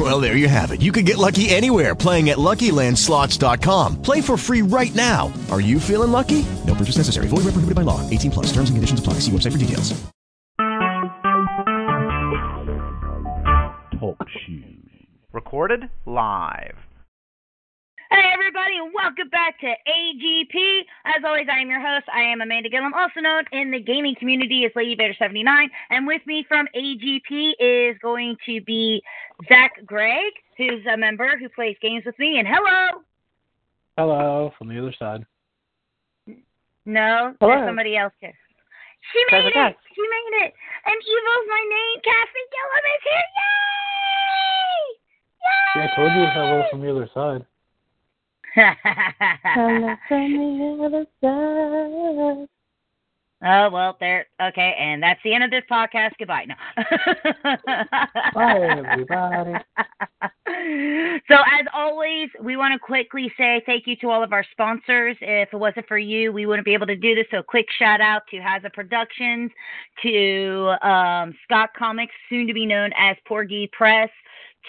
Well, there you have it. You can get lucky anywhere playing at LuckyLandSlots.com. Play for free right now. Are you feeling lucky? No purchase necessary. Void where prohibited by law. 18 plus. Terms and conditions apply. See website for details. Talk shoes. Recorded live. Hey everybody, and welcome back to AGP. As always, I am your host. I am Amanda Gilliam, also known in the gaming community as Lady Vader 79 and with me from AGP is going to be Zach Gregg, who's a member who plays games with me. And hello. Hello, from the other side. No, Hello. there's somebody else here. She made Trevor it. Cox. She made it. And Evo's my name. Kathy Gilliam is here. Yay! Yeah, I told you hello from the other side. Yay! from the other side. Oh well, there. Okay, and that's the end of this podcast. Goodbye. No. Bye, everybody. so as always, we want to quickly say thank you to all of our sponsors. If it wasn't for you, we wouldn't be able to do this. So quick shout out to Haza Productions, to um, Scott Comics, soon to be known as Porgy Press,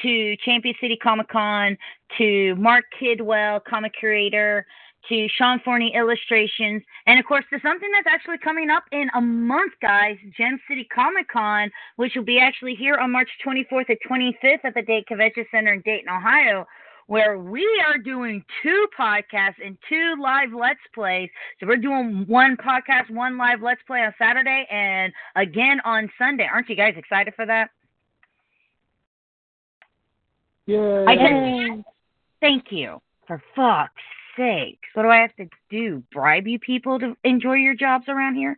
to Champion City Comic Con, to Mark Kidwell, comic creator, to Sean Forney Illustrations, and of course to something that's actually coming up in a month, guys, Gem City Comic Con, which will be actually here on March 24th and 25th at the Dayton Convention Center in Dayton, Ohio, where we are doing two podcasts and two live Let's Plays. So we're doing one podcast, one live Let's Play on Saturday, and again on Sunday. Aren't you guys excited for that? Can Thank you. For fuck's sakes. What do I have to do? Bribe you people to enjoy your jobs around here?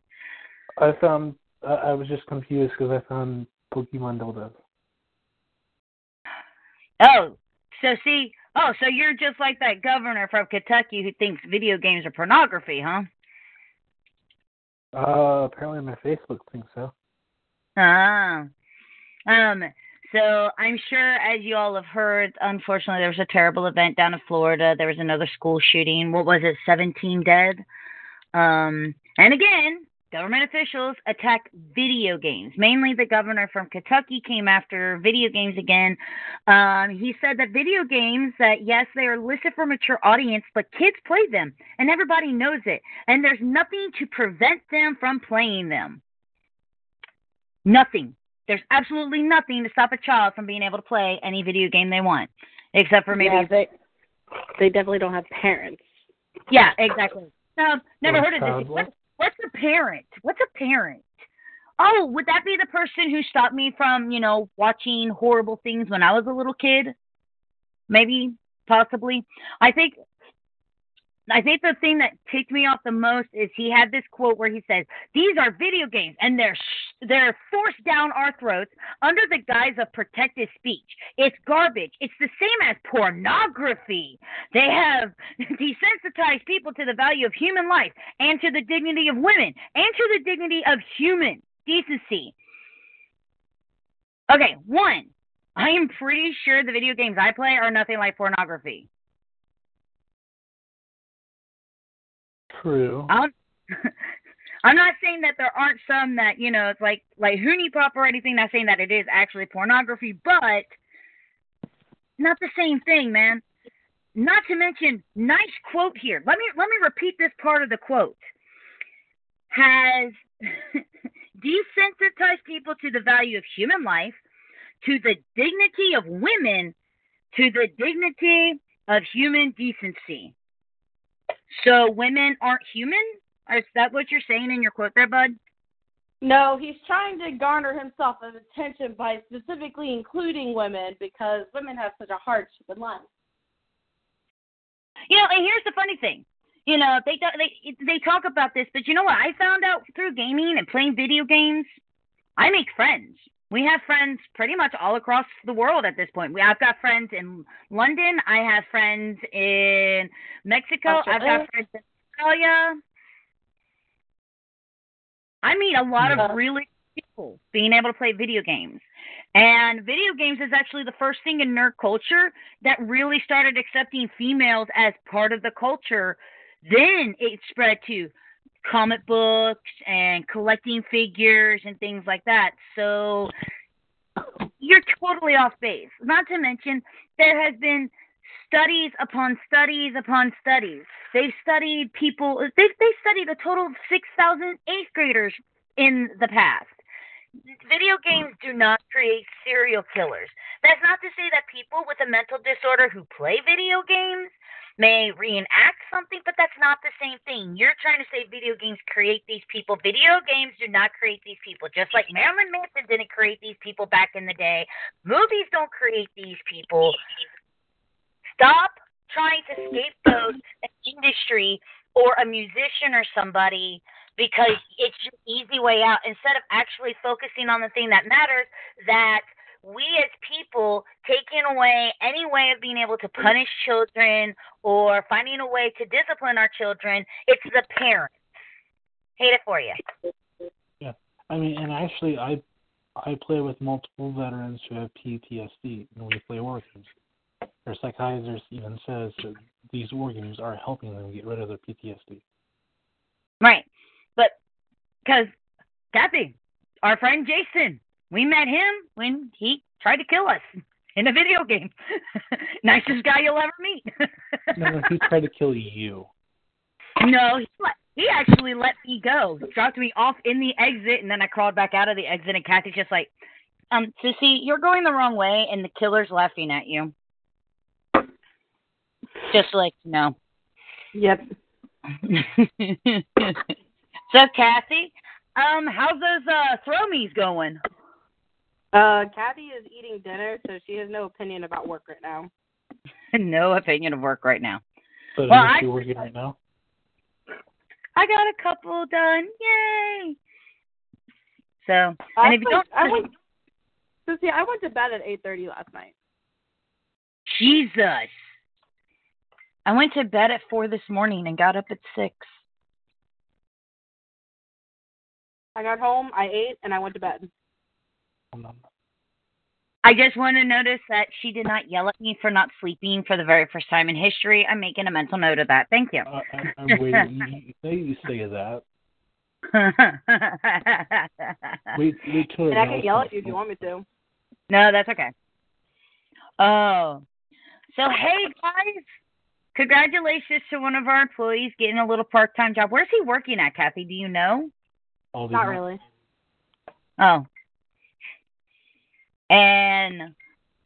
I found, I I was just confused because I found Pokemon dildos. Oh, so see, oh, so you're just like that governor from Kentucky who thinks video games are pornography, huh? Uh, apparently my Facebook thinks so. Ah. Um, so I'm sure, as you all have heard, unfortunately, there was a terrible event down in Florida. There was another school shooting. What was it? 17 dead. Um, and again, government officials attack video games. Mainly, the governor from Kentucky came after video games again. Um, he said that video games, that yes, they are listed for mature audience, but kids play them, and everybody knows it. And there's nothing to prevent them from playing them. Nothing. There's absolutely nothing to stop a child from being able to play any video game they want, except for maybe. Yeah, they they definitely don't have parents. Yeah, exactly. Um, never Or heard of this. what? What, what's a parent? What's a parent? Oh, would that be the person who stopped me from, you know, watching horrible things when I was a little kid? Maybe, possibly. I think I think the thing that ticked me off the most is he had this quote where he says, "These are video games, and they're sh- they're forced down our throats under the guise of protected speech. It's garbage. It's the same as pornography. They have desensitized people to the value of human life and to the dignity of women and to the dignity of human decency." Okay, one. I am pretty sure the video games I play are nothing like pornography. True. I'm not saying that there aren't some that you know it's like like HuniePop or anything. Not saying that it is actually pornography, but not the same thing, man. Not to mention, nice quote here. Let me let me repeat this part of the quote. Has desensitized people to the value of human life, to the dignity of women, to the dignity of human decency. So women aren't human? Is that what you're saying in your quote there, bud? No, he's trying to garner himself of attention by specifically including women because women have such a hardship in life. You know, and here's the funny thing. You know, they they they talk about this, but you know what? I found out through gaming and playing video games. I make friends. We have friends pretty much all across the world at this point. We, I've got friends in London. I have friends in Mexico. I've got friends in Australia. I meet a lot Yeah. of really people being able to play video games. And video games is actually the first thing in nerd culture that really started accepting females as part of the culture. Then it spread to comic books and collecting figures and things like that. So you're totally off base. Not to mention, there has been studies upon studies upon studies. They've studied people. They've they studied a total of six thousand eighth graders in the past. Video games do not create serial killers. That's not to say that people with a mental disorder who play video games may reenact something, but that's not the same thing. You're trying to say video games create these people. Video games do not create these people. Just like Marilyn Manson didn't create these people back in the day. Movies don't create these people. Stop trying to scapegoat an industry or a musician or somebody because it's an easy way out. Instead of actually focusing on the thing that matters that we as people taking away any way of being able to punish children or finding a way to discipline our children it's the parents. Hate it for you Yeah, I mean, and actually, I I play with multiple veterans who have PTSD, and we play games. Their psychiatrist even says that these organs are helping them get rid of their PTSD. right but because kathy our friend jason we met him when he tried to kill us in a video game nicest guy you'll ever meet No, he tried to kill you. No, he, let, he actually let me go. Dropped me off in the exit, and then I crawled back out of the exit. And Kathy's just like, um, Sissy, you're going the wrong way, and the killer's laughing at you. Just like you know. Yep. so, Kathy, um, how's those uh thromies going? Uh, Kathy is eating dinner, so she has no opinion about work right now. no opinion of work right now. But Well, I- working right now? I got a couple done. Yay! So, and I if you don't, I went, so see, I went to bed at eight thirty last night. Jesus. I went to bed at four this morning and got up at six. I got home, I ate, and I went to bed. I just want to notice that she did not yell at me for not sleeping for the very first time in history. I'm making a mental note of that. Thank you. Uh, I, I'm waiting. You, you say you say that. Wait, wait till And I can yell at you if you want me to. no, that's okay. Oh. So, hey, guys. Congratulations to one of our employees getting a little part time job. Where's he working at, Kathy? Do you know? All these Not months. really. Oh. And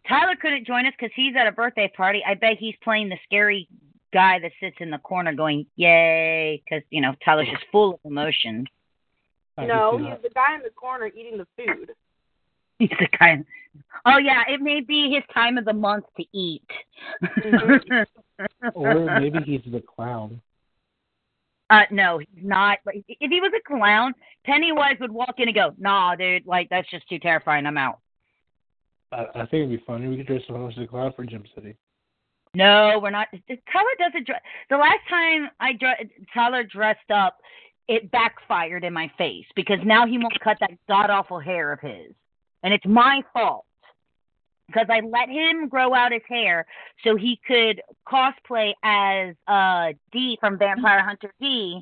Tyler couldn't join us because he's at a birthday party. I bet he's playing the scary guy that sits in the corner going, yay, because, you know, Tyler's just full of emotion. No, he's the guy in the corner eating the food. He's the guy. Oh, yeah, it may be his time of the month to eat. Mhm. Or maybe he's the clown. Uh, no, he's not. If he was a clown, Pennywise would walk in and go, "Nah, dude, like that's just too terrifying. I'm out." I, I think it'd be funny. We could dress up as a clown for Gem City. No, we're not. Tyler doesn't dress. The last time I dre- Tyler dressed up, it backfired in my face because now he won't cut that god awful hair of his, and it's my fault because I let him grow out his hair so he could cosplay as uh D from Vampire Hunter D,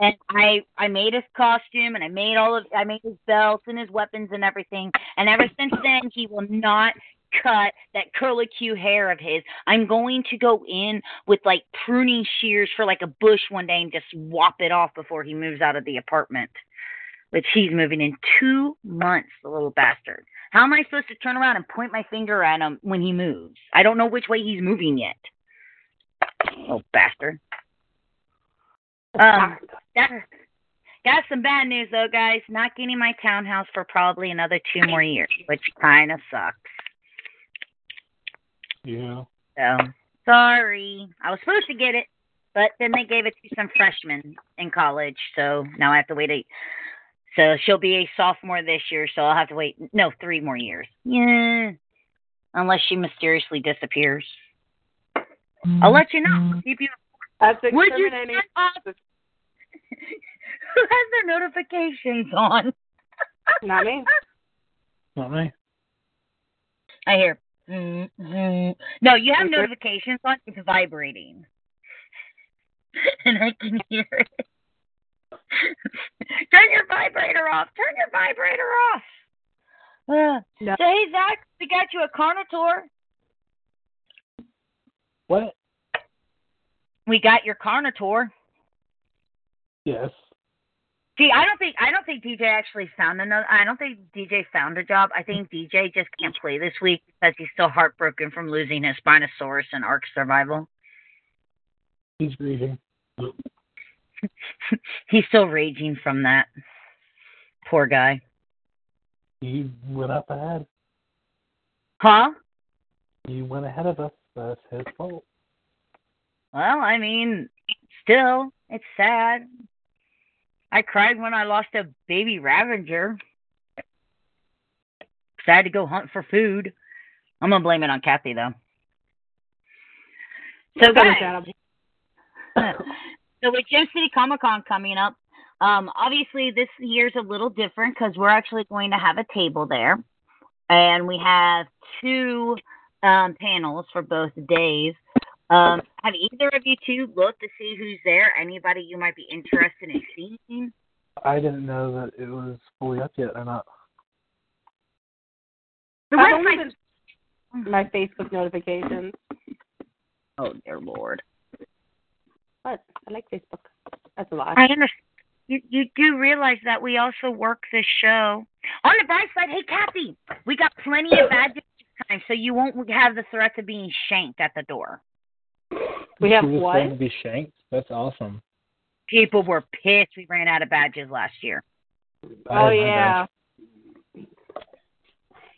and I I made his costume and I made all of I made his belts and his weapons and everything, and ever since then he will not cut that curly curlicue hair of his. I'm going to go in with like pruning shears for like a bush one day and just swap it off before he moves out of the apartment. Which he's moving in two months, the little bastard. How am I supposed to turn around and point my finger at him when he moves? I don't know which way he's moving yet. Oh, bastard. Um, that, got some bad news though, guys. Not getting my townhouse for probably another two more years, which kind of sucks. Yeah. So sorry. I was supposed to get it, but then they gave it to some freshmen in college, so now I have to wait a so she'll be a sophomore this year, so I'll have to wait no, three more years. Yeah. Unless she mysteriously disappears. I'll let you know. I'll keep you That's Would you exterminating. shut? Who has their notifications on? Not me. Not me. I hear. Mm, mm. No, you have notifications on. It's vibrating, and I can hear it. Turn your vibrator off. Turn your vibrator off. Uh, No. So hey Zach, we got you a Carnotaur. What? We got your Carnotaur. Yes. See, I don't think I don't think DJ actually found another. I don't think DJ found a job. I think DJ just can't play this week because he's still heartbroken from losing his Spinosaurus in Ark Survival. He's grieving. he's still raging from that. Poor guy. He went up ahead. Huh? He went ahead of us. That's his fault. Well, I mean, still, it's sad. I cried when I lost a baby Ravager. I had to go hunt for food. I'm gonna blame it on Kathy though. So guys. so with Gem City Comic Con coming up, um, obviously this year's a little different because we're actually going to have a table there, and we have two um, panels for both days. Um, have either of you two looked to see who's there? Anybody you might be interested in seeing? I didn't know that it was fully up yet or not. The I don't website. even my Facebook notifications. Oh dear lord! But I like Facebook. That's a lot. I understand. You you do realize that we also work this show on the bright side. Hey Kathy, we got plenty of badges time, so you won't have the threat of being shanked at the door. We have She was what? going to be shanked. That's awesome. People were pissed we ran out of badges last year. I Oh had my yeah.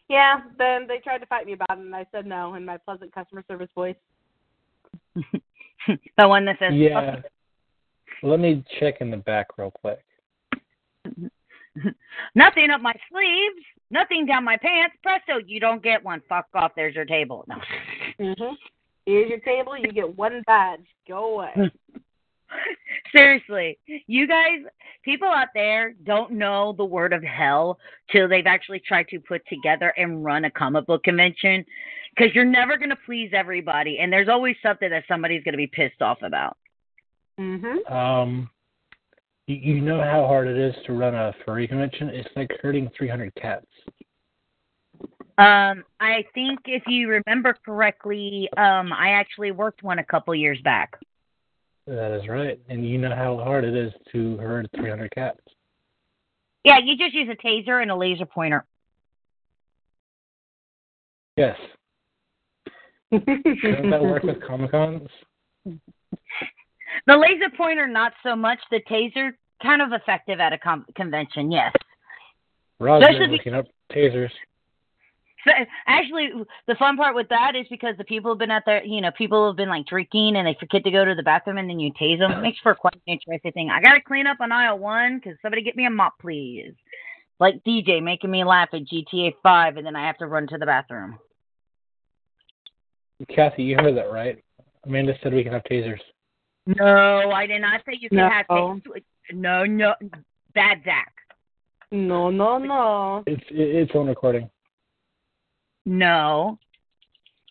Yeah, then they tried to fight me about it, and I said no in my pleasant customer service voice. the one that says badge. Yeah. Let me check in the back real quick. nothing up my sleeves, nothing down my pants. Presto, you don't get one. Fuck off. There's your table. No. Mhm. Here's your table. You get one badge. Go away. Seriously, you guys, people out there don't know the word of hell till they've actually tried to put together and run a comic book convention because you're never going to please everybody, and there's always something that somebody's going to be pissed off about. Mhm. Um, you, you know how hard it is to run a furry convention? It's like herding 300 cats. Um, I think if you remember correctly, um, I actually worked one a couple years back. That is right. And you know how hard it is to herd 300 cats. Yeah, you just use a taser and a laser pointer. Yes. Doesn't that work with Comic Cons? The laser pointer, not so much. The taser, kind of effective at a com- convention, yes. Roger, Especially- looking up tasers. So, actually, the fun part with that is because the people have been at their, you know, people have been like drinking and they forget to go to the bathroom and then you tase them. It makes for quite an interesting thing. I got to clean up on aisle one because somebody get me a mop, please. Like DJ making me laugh at GTA 5 and then I have to run to the bathroom. Kathy, you heard that right? Amanda said we can have tasers. No, I did not say you can No. have tasers. No, no. Bad Zach. no, no, no. It's it's on recording. No.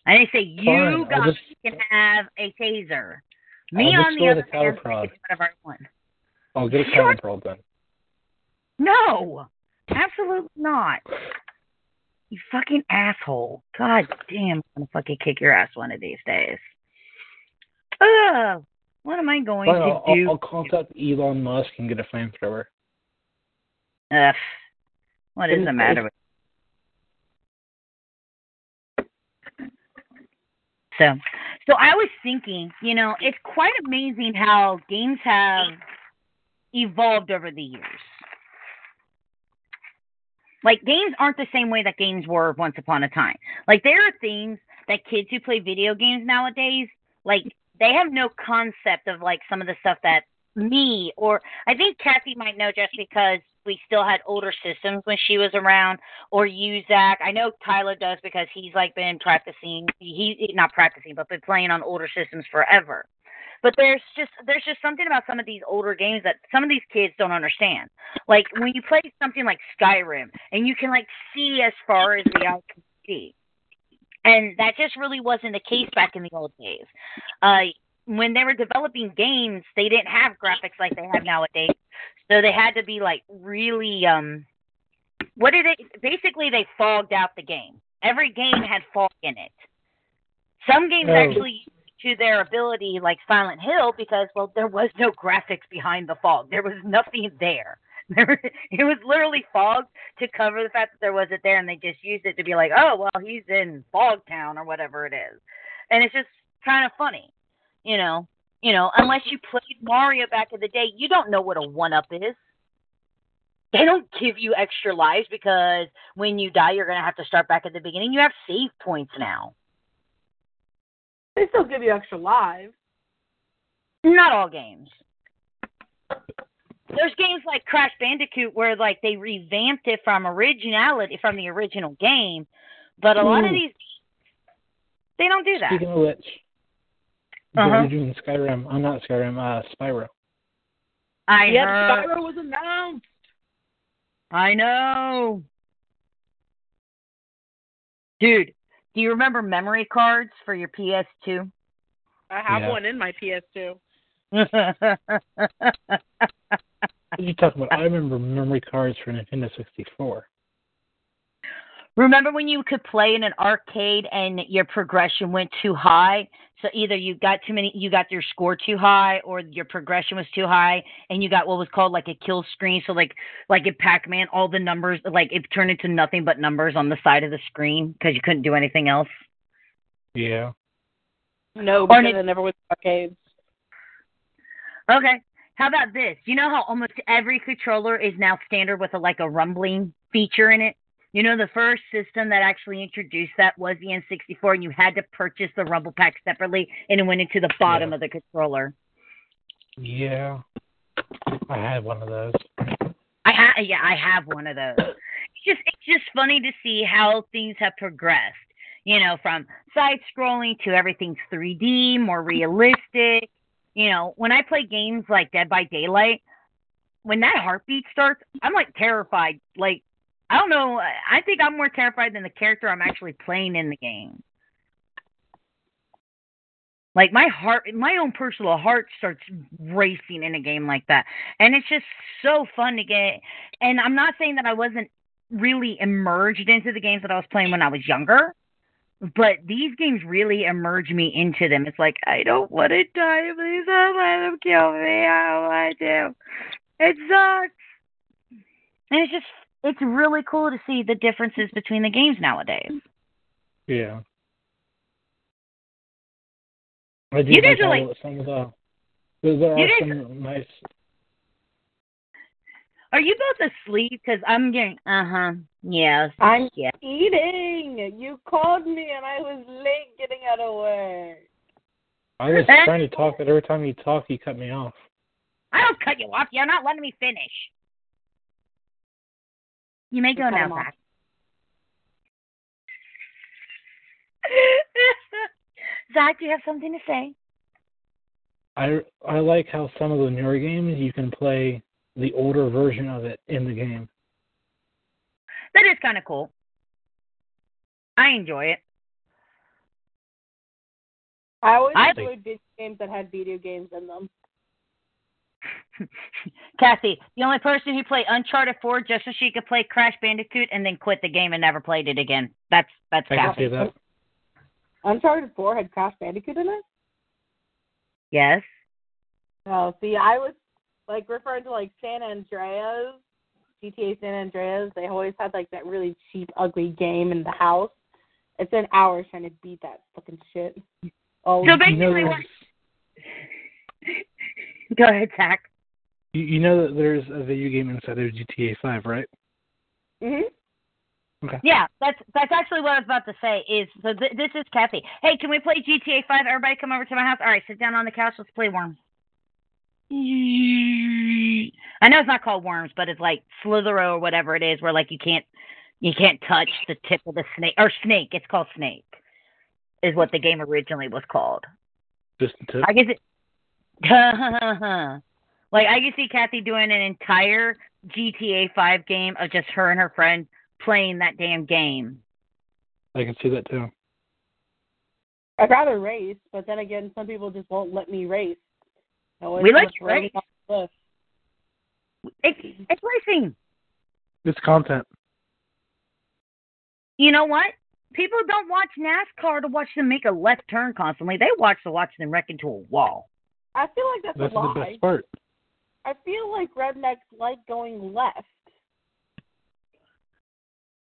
I didn't say you Fine, guys just- can have a taser. Me I'll on the other hand, I can whatever I want. I'll get a counter probe then. No, absolutely not. You fucking asshole. God damn, I'm gonna fucking kick your ass one of these days. Ugh, what am I going Fine, to I'll, I'll, do? I'll contact Elon Musk and get a flamethrower. Ugh, what is the matter with So, so I was thinking, you know, it's quite amazing how games have evolved over the years. Like games aren't the same way that games were once upon a time. Like there are things that kids who play video games nowadays, like they have no concept of like some of the stuff that me or I think Kathy might know just because we still had older systems when she was around, or you Zach. I know Tyler does because he's like been practicing. He not practicing, but been playing on older systems forever. But there's just there's just something about some of these older games that some of these kids don't understand. Like when you play something like Skyrim and you can like see as far as the eye can see. And that just really wasn't the case back in the old days. Uh when they were developing games, they didn't have graphics like they have nowadays. So they had to be like really um what did it basically they fogged out the game. Every game had fog in it. Some games Oh. actually to their ability like Silent Hill because well there was no graphics behind the fog. There was nothing there. There it was literally fog to cover the fact that there wasn't there and they just used it to be like, "Oh, well, he's in Fog Town or whatever it is." And it's just kind of funny. You know, you know, unless you played Mario back in the day, you don't know what a one up is. They don't give you extra lives because when you die, you're going to have to start back at the beginning. You have save points now. They still give you extra lives. Not all games. There's games like Crash Bandicoot where like they revamped it from originality from the original game, but a lot of hmm. these they don't do that. Speaking of which, Uh-huh. they're doing Skyrim. I'm not Skyrim. Uh, Spyro. I Yep, heard. Spyro was announced. I know. Dude, do you remember memory cards for your PS2? I have Yeah. one in my PS2. What are you talking about? I remember memory cards for Nintendo 64. Remember when you could play in an arcade and your progression went too high? So either you got too many, you got your score too high, or your progression was too high, and you got what was called like a kill screen. So like, like in Pac-Man, all the numbers, like it turned into nothing but numbers on the side of the screen because you couldn't do anything else. Yeah. No, because Nin- I never went to arcades. Okay. How about this? You know how almost every controller is now standard with a like a rumbling feature in it? You know, the first system that actually introduced that was the N64, and you had to purchase the rumble pack separately, and it went into the bottom Yeah. of the controller. Yeah. I had one of those. I ha- yeah, I have one of those. It's just it's just funny to see how things have progressed. You know, from side scrolling to everything's 3D, more realistic. You know, when I play games like Dead by Daylight, when that heartbeat starts, I'm like terrified. Like I don't know, I think I'm more terrified than the character I'm actually playing in the game. Like my heart, my own personal heart starts racing in a game like that, and it's just so fun to get. And I'm not saying that I wasn't really immersed into the games that I was playing when I was younger, but these games really immerse me into them. It's like I don't want to die. Please don't let them kill me. I don't want to. It sucks. And it's just it's really cool to see the differences between the games nowadays. Yeah. I do You guys like are all- like- some of the. There, there You are guys- some nice. Are you both asleep? Because I'm getting uh huh. Yes. I'm Yeah. eating. You called me and I was late getting out of work. I was trying to talk, but every time you talk, you cut me off. I don't cut you off. You're not letting me finish. You may go now, him. Zach. Zach, do you have something to say? I I like how some of the newer games you can play the older version of it in the game. That is kind of cool. I enjoy it. I always I- enjoyed video games that had video games in them. Kathy, the only person who played Uncharted 4 just so she could play Crash Bandicoot and then quit the game and never played it again. That's that's I can Kathy. see that. Uncharted 4 had Crash Bandicoot in it? Yes. Oh, see, I was like referring to like San Andreas, GTA San Andreas. They always had like that really cheap, ugly game in the house. It's been hours trying to beat that fucking shit. Oh, So You know, basically, what? Go ahead, Zach. You, you know that there's a video game inside of GTA 5, right? hmm Okay. Yeah, that's that's actually what I was about to say. Is so th- this is Kathy. Hey, can we play GTA Five? Everybody, come over to my house. All right, sit down on the couch. Let's play Worms. I know it's not called Worms, but it's like Slithero or whatever it is, where like you can't you can't touch the tip of the snake or snake. It's called Snake, is what the game originally was called. Just to, I guess it. like I can see Kathy doing an entire GTA 5 game of just her and her friend playing that damn game. I can see that too. I'd rather race, but then again, some people just won't let me race. No, We like it's race. on the list. It's it's racing. It's content. You know what? People don't watch NASCAR to watch them make a left turn constantly. They watch to watch them wreck into a wall. I feel like that's, That's a the lie. best part. I feel like rednecks like going left.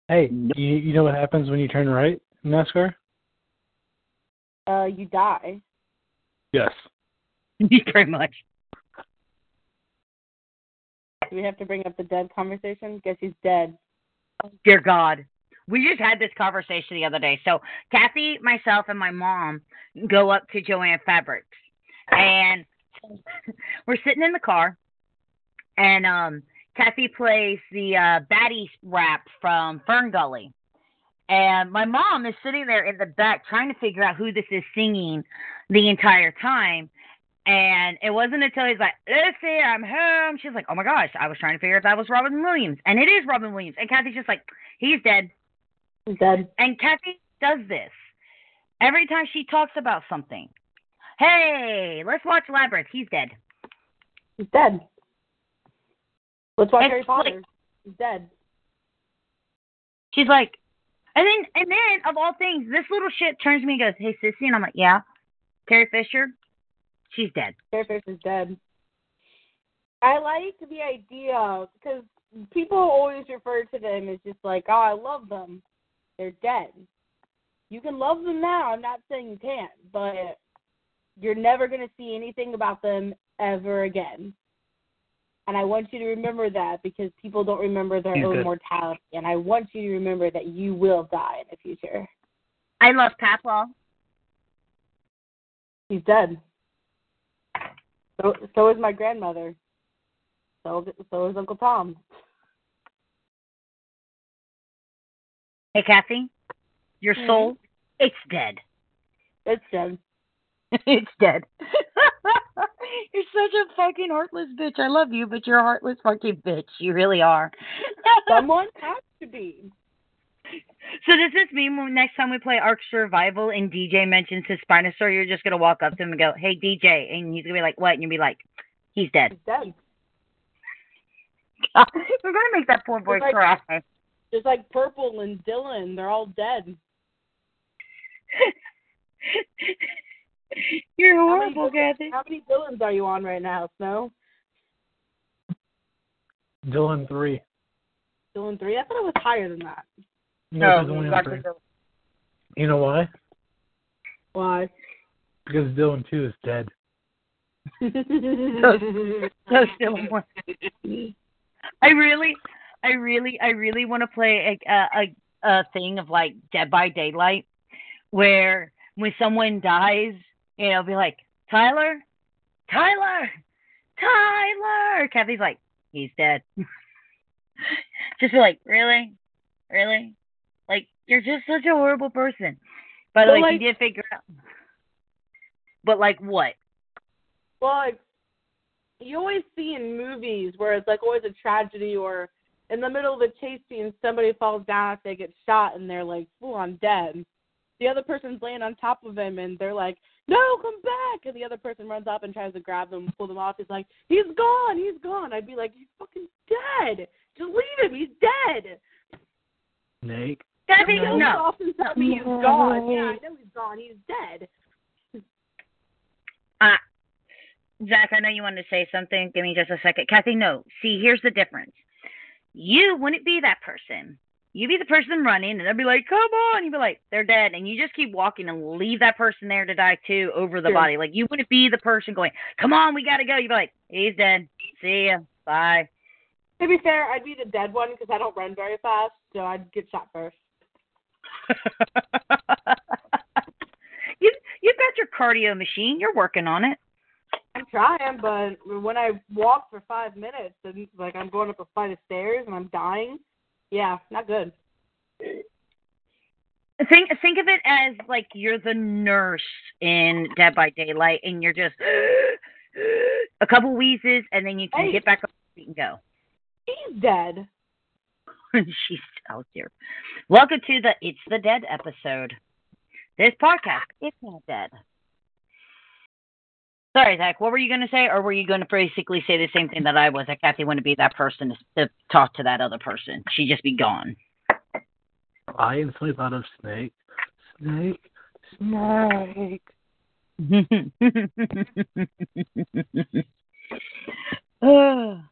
Hey, you you know what happens when you turn right in NASCAR? Uh, you die. Yes. You Pretty much. Do we have to bring up the dead conversation? Guess he's dead. Dear God. We just had this conversation the other day. So Kathy, myself, and my mom go up to Jo-Ann Fabrics. And we're sitting in the car and um Kathy plays the uh Batty rap from FernGully. And my mom is sitting there in the back trying to figure out who this is singing the entire time. And it wasn't until he's like, Lucy, I'm home. She's like, oh my gosh, I was trying to figure if that was Robin Williams. And it is Robin Williams. And Kathy's just like, he's dead. He's dead. And Kathy does this every time she talks about something. Hey, let's watch Labyrinth. He's dead. He's dead. Let's watch It's Harry like- Potter. He's dead. She's like, and then and then of all things, this little shit turns to me and goes, "Hey, sissy," and I'm like, "Yeah." Carrie Fisher, she's dead. Carrie Fisher's dead. I like the idea because people always refer to them as just like, oh, I love them. They're dead. You can love them now. I'm not saying you can't, but you're never going to see anything about them ever again. And I want you to remember that because people don't remember their He's own dead. mortality. And I want you to remember that you will die in the future. I love Papwell. He's dead. So so is my grandmother. So so is Uncle Tom. Hey, Kathy, your Mhm. soul, it's dead. It's dead. it's dead. you're such a fucking heartless bitch. I love you, but you're a heartless fucking bitch. You really are. Someone has to be. So does this mean when next time we play Ark Survival and DJ mentions his Spinosaur, you're just gonna walk up to him and go, "Hey DJ," and he's gonna be like, "What?" And you'll be like, "He's dead." He's dead. We're gonna make that poor boy It's like- cry. Just like Purple and Dylan, they're all dead. You're How many horrible, Dylans- Kathy. How many Dylans are you on right now, Snow? Dylan three. Dylan three? I thought it was higher than that. No, it's only three. You know why? Why? Because Dylan two is dead. So still one. I really, I really, I really want to play a, a a thing of like Dead by Daylight, where when someone dies, you know, be like Tyler, Tyler, Tyler. Kathy's like, he's dead. just be like, really, really, like you're just such a horrible person. By the But, way, like- she did figure out. But like what? Well, like, you always see in movies where it's like always a tragedy or in the middle of a chase scene somebody falls down after they get shot and they're like full on dead. The other person's laying on top of him and they're like, No, come back and the other person runs up and tries to grab them, pull them off. He's like, He's gone, he's gone. I'd be like, He's fucking dead. Just leave him, he's dead. Snake. Kathy, Don't no. stop and tell me he's gone. Yeah, I know he's gone, he's dead. Uh, Zach, I know you wanted to say something. Give me just a second. Kathy, no. See, here's the difference. You wouldn't be that person. You'd be the person running, and they'll be like, come on. You'd be like, they're dead. And you just keep walking and leave that person there to die too over the Sure. body. Like, you wouldn't be the person going, come on, we got to go. You'd be like, he's dead. See ya. Bye. To be fair, I'd be the dead one because I don't run very fast, so I'd get shot first. you, you've got your cardio machine. You're working on it. I'm trying, but when I walk for five minutes and like I'm going up a flight of stairs and I'm dying, yeah, not good. Think think of it as like you're the nurse in Dead by Daylight, and you're just a couple wheezes, and then you can Hey. get back up and go. She's dead. She's out there. Welcome to the It's the Dead episode. This podcast, is not dead. Sorry, Zach, what were you going to say? Or were you going to basically say the same thing that I was? That Kathy wouldn't be that person to, to talk to that other person. She'd just be gone. I instantly thought of Snake. Snake. Snake.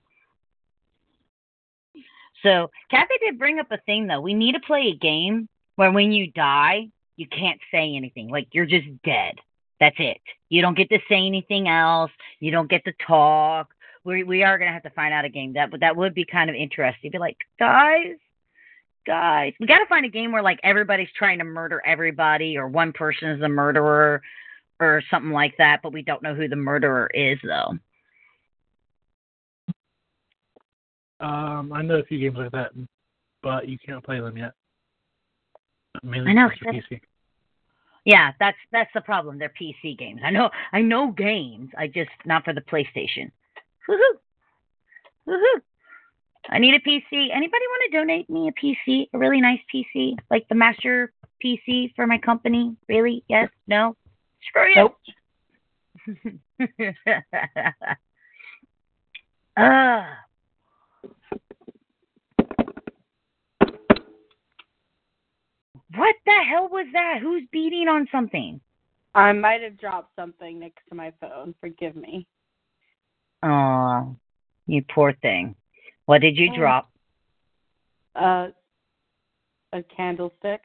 So, Kathy did bring up a thing, though. We need to play a game where when you die, you can't say anything. Like, you're just dead. That's it. You don't get to say anything else. You don't get to talk. We we are gonna have to find out a game that, but that would be kind of interesting. Be like, guys, guys, we got to find a game where like everybody's trying to murder everybody, or one person is a murderer, or something like that. But we don't know who the murderer is, though. Um, I know a few games like that, but you can't play them yet. Mainly I know, PC. Yeah, that's that's the problem. They're PC games. I know I know games. I just not for the PlayStation. Woohoo! Woohoo! I need a PC. Anybody want to donate me a PC? A really nice PC, like the master PC for my company? Really? Yes? No? Screw you. Nope. Ah. What the hell was that? Who's beating on something? I might have dropped something next to my phone. Forgive me. Oh, you poor thing. What did you Oh. drop? Uh, a candlestick.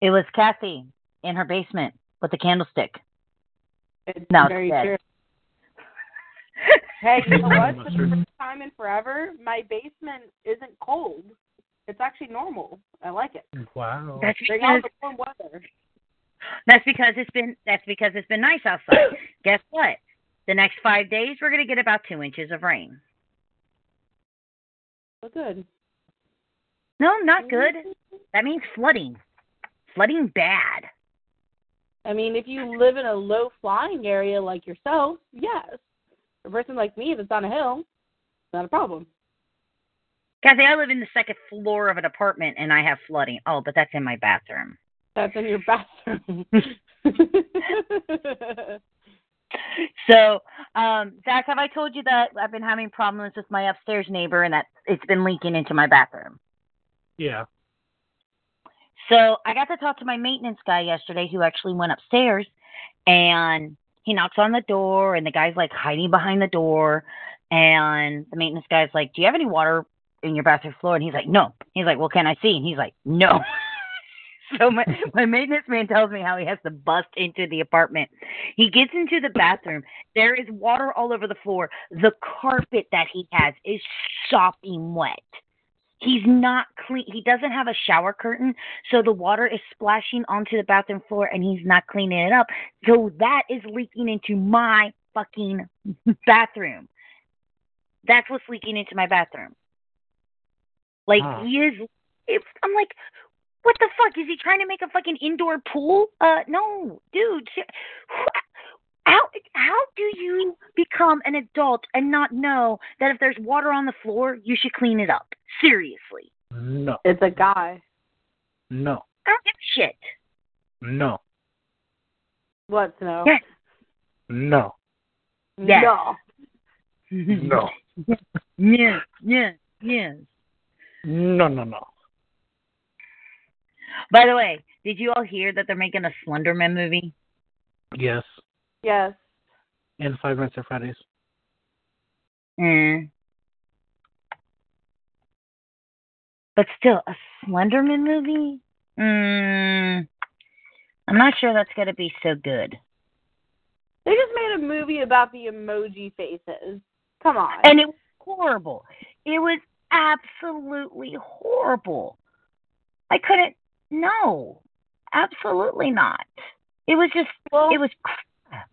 It was Kathy in her basement with the candlestick. It's No, it's very dead. true. Hey, you know what? For the first time in forever, my basement isn't cold. It's actually normal. I like it. Wow. That's Bring on because the warm weather. that's because it's been that's because it's been nice outside. Guess what? The next five days we're gonna get about two inches of rain. So good. No, not good. That means flooding. Flooding bad. I mean, if you live in a low flying area like yourself, yes. A person like me that's on a hill, not a problem. Kathy, I live in the second floor of an apartment and I have flooding. Oh, but that's in my bathroom. That's in your bathroom. So, um, Zach, have I told you that I've been having problems with my upstairs neighbor and that it's been leaking into my bathroom? Yeah. So I got to talk to my maintenance guy yesterday who actually went upstairs and he knocks on the door and the guy's like hiding behind the door and the maintenance guy's like, Do you have any water in your bathroom floor? And he's like, No. He's like, Well, can I see? And he's like, No. so my, my maintenance man tells me how he has to bust into the apartment. He gets into the bathroom. There is water all over the floor. The carpet that he has is sopping wet. He's not clean. He doesn't have a shower curtain, so the water is splashing onto the bathroom floor and he's not cleaning it up. So that is leaking into my fucking bathroom. That's what's leaking into my bathroom. Like Huh. he is. If, I'm like, what the fuck? Is he trying to make a fucking indoor pool? Uh, no, dude. se- How how do you become an adult and not know that if there's water on the floor, you should clean it up? Seriously, No. it's a guy. No. I don't give a shit. No. What, no? Yes. No. Yes. No. No. yes, yes, yes. No, no, no. By the way, did you all hear that they're making a Slenderman movie? Yes. Yes. And Five Nights at Freddy's. Mm. But still, a Slenderman movie? Mm. I'm not sure that's going to be so good. They just made a movie about the emoji faces. Come on. And it was horrible. It was absolutely horrible. I couldn't, no, absolutely not. It was just, well, it was crap.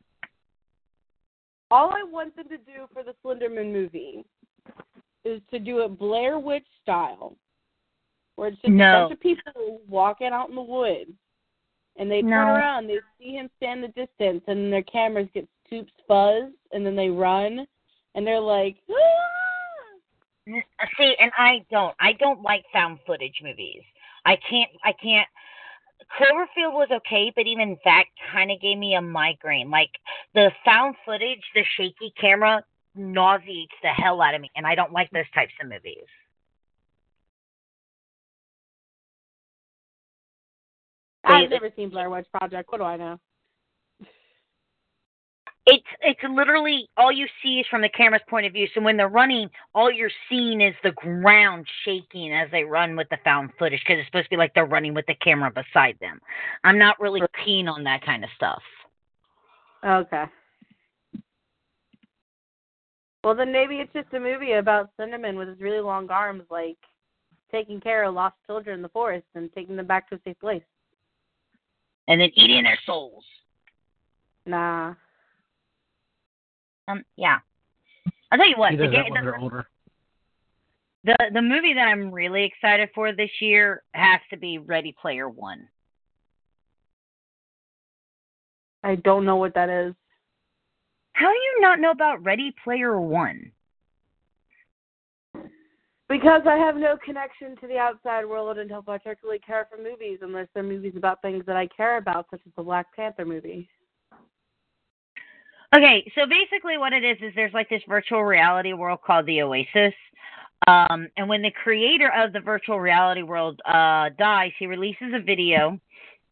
all I want them to do for the Slenderman movie is to do it Blair Witch style, where it's just No. a bunch of people walking out in the woods, and they No. turn around, they see him stand the distance, and their cameras get Soup's fuzz, and then they run, and they're like, "Ah!" See, and I don't. I don't like found footage movies. I can't. I can't. Cloverfield was okay, but even that kind of gave me a migraine. Like the found footage, the shaky camera nauseates the hell out of me, and I don't like those types of movies. I've never seen Blair Witch Project. What do I know? It's it's literally all you see is from the camera's point of view. So when they're running, all you're seeing is the ground shaking as they run with the found footage because it's supposed to be like they're running with the camera beside them. I'm not really keen on that kind of stuff. Okay. Well, then maybe it's just a movie about Cinnamon with his really long arms, like taking care of lost children in the forest and taking them back to a safe place. And then eating their souls. Nah. Um, yeah. I'll tell you what. He The, does that the, older. the the movie that I'm really excited for this year has to be Ready Player One. I don't know what that is. How do you not know about Ready Player One? Because I have no connection to the outside world and don't particularly care for movies unless they're movies about things that I care about, such as the Black Panther movie. Okay, so basically what it is is there's like this virtual reality world called the Oasis. Um, and when the creator of the virtual reality world uh, dies, he releases a video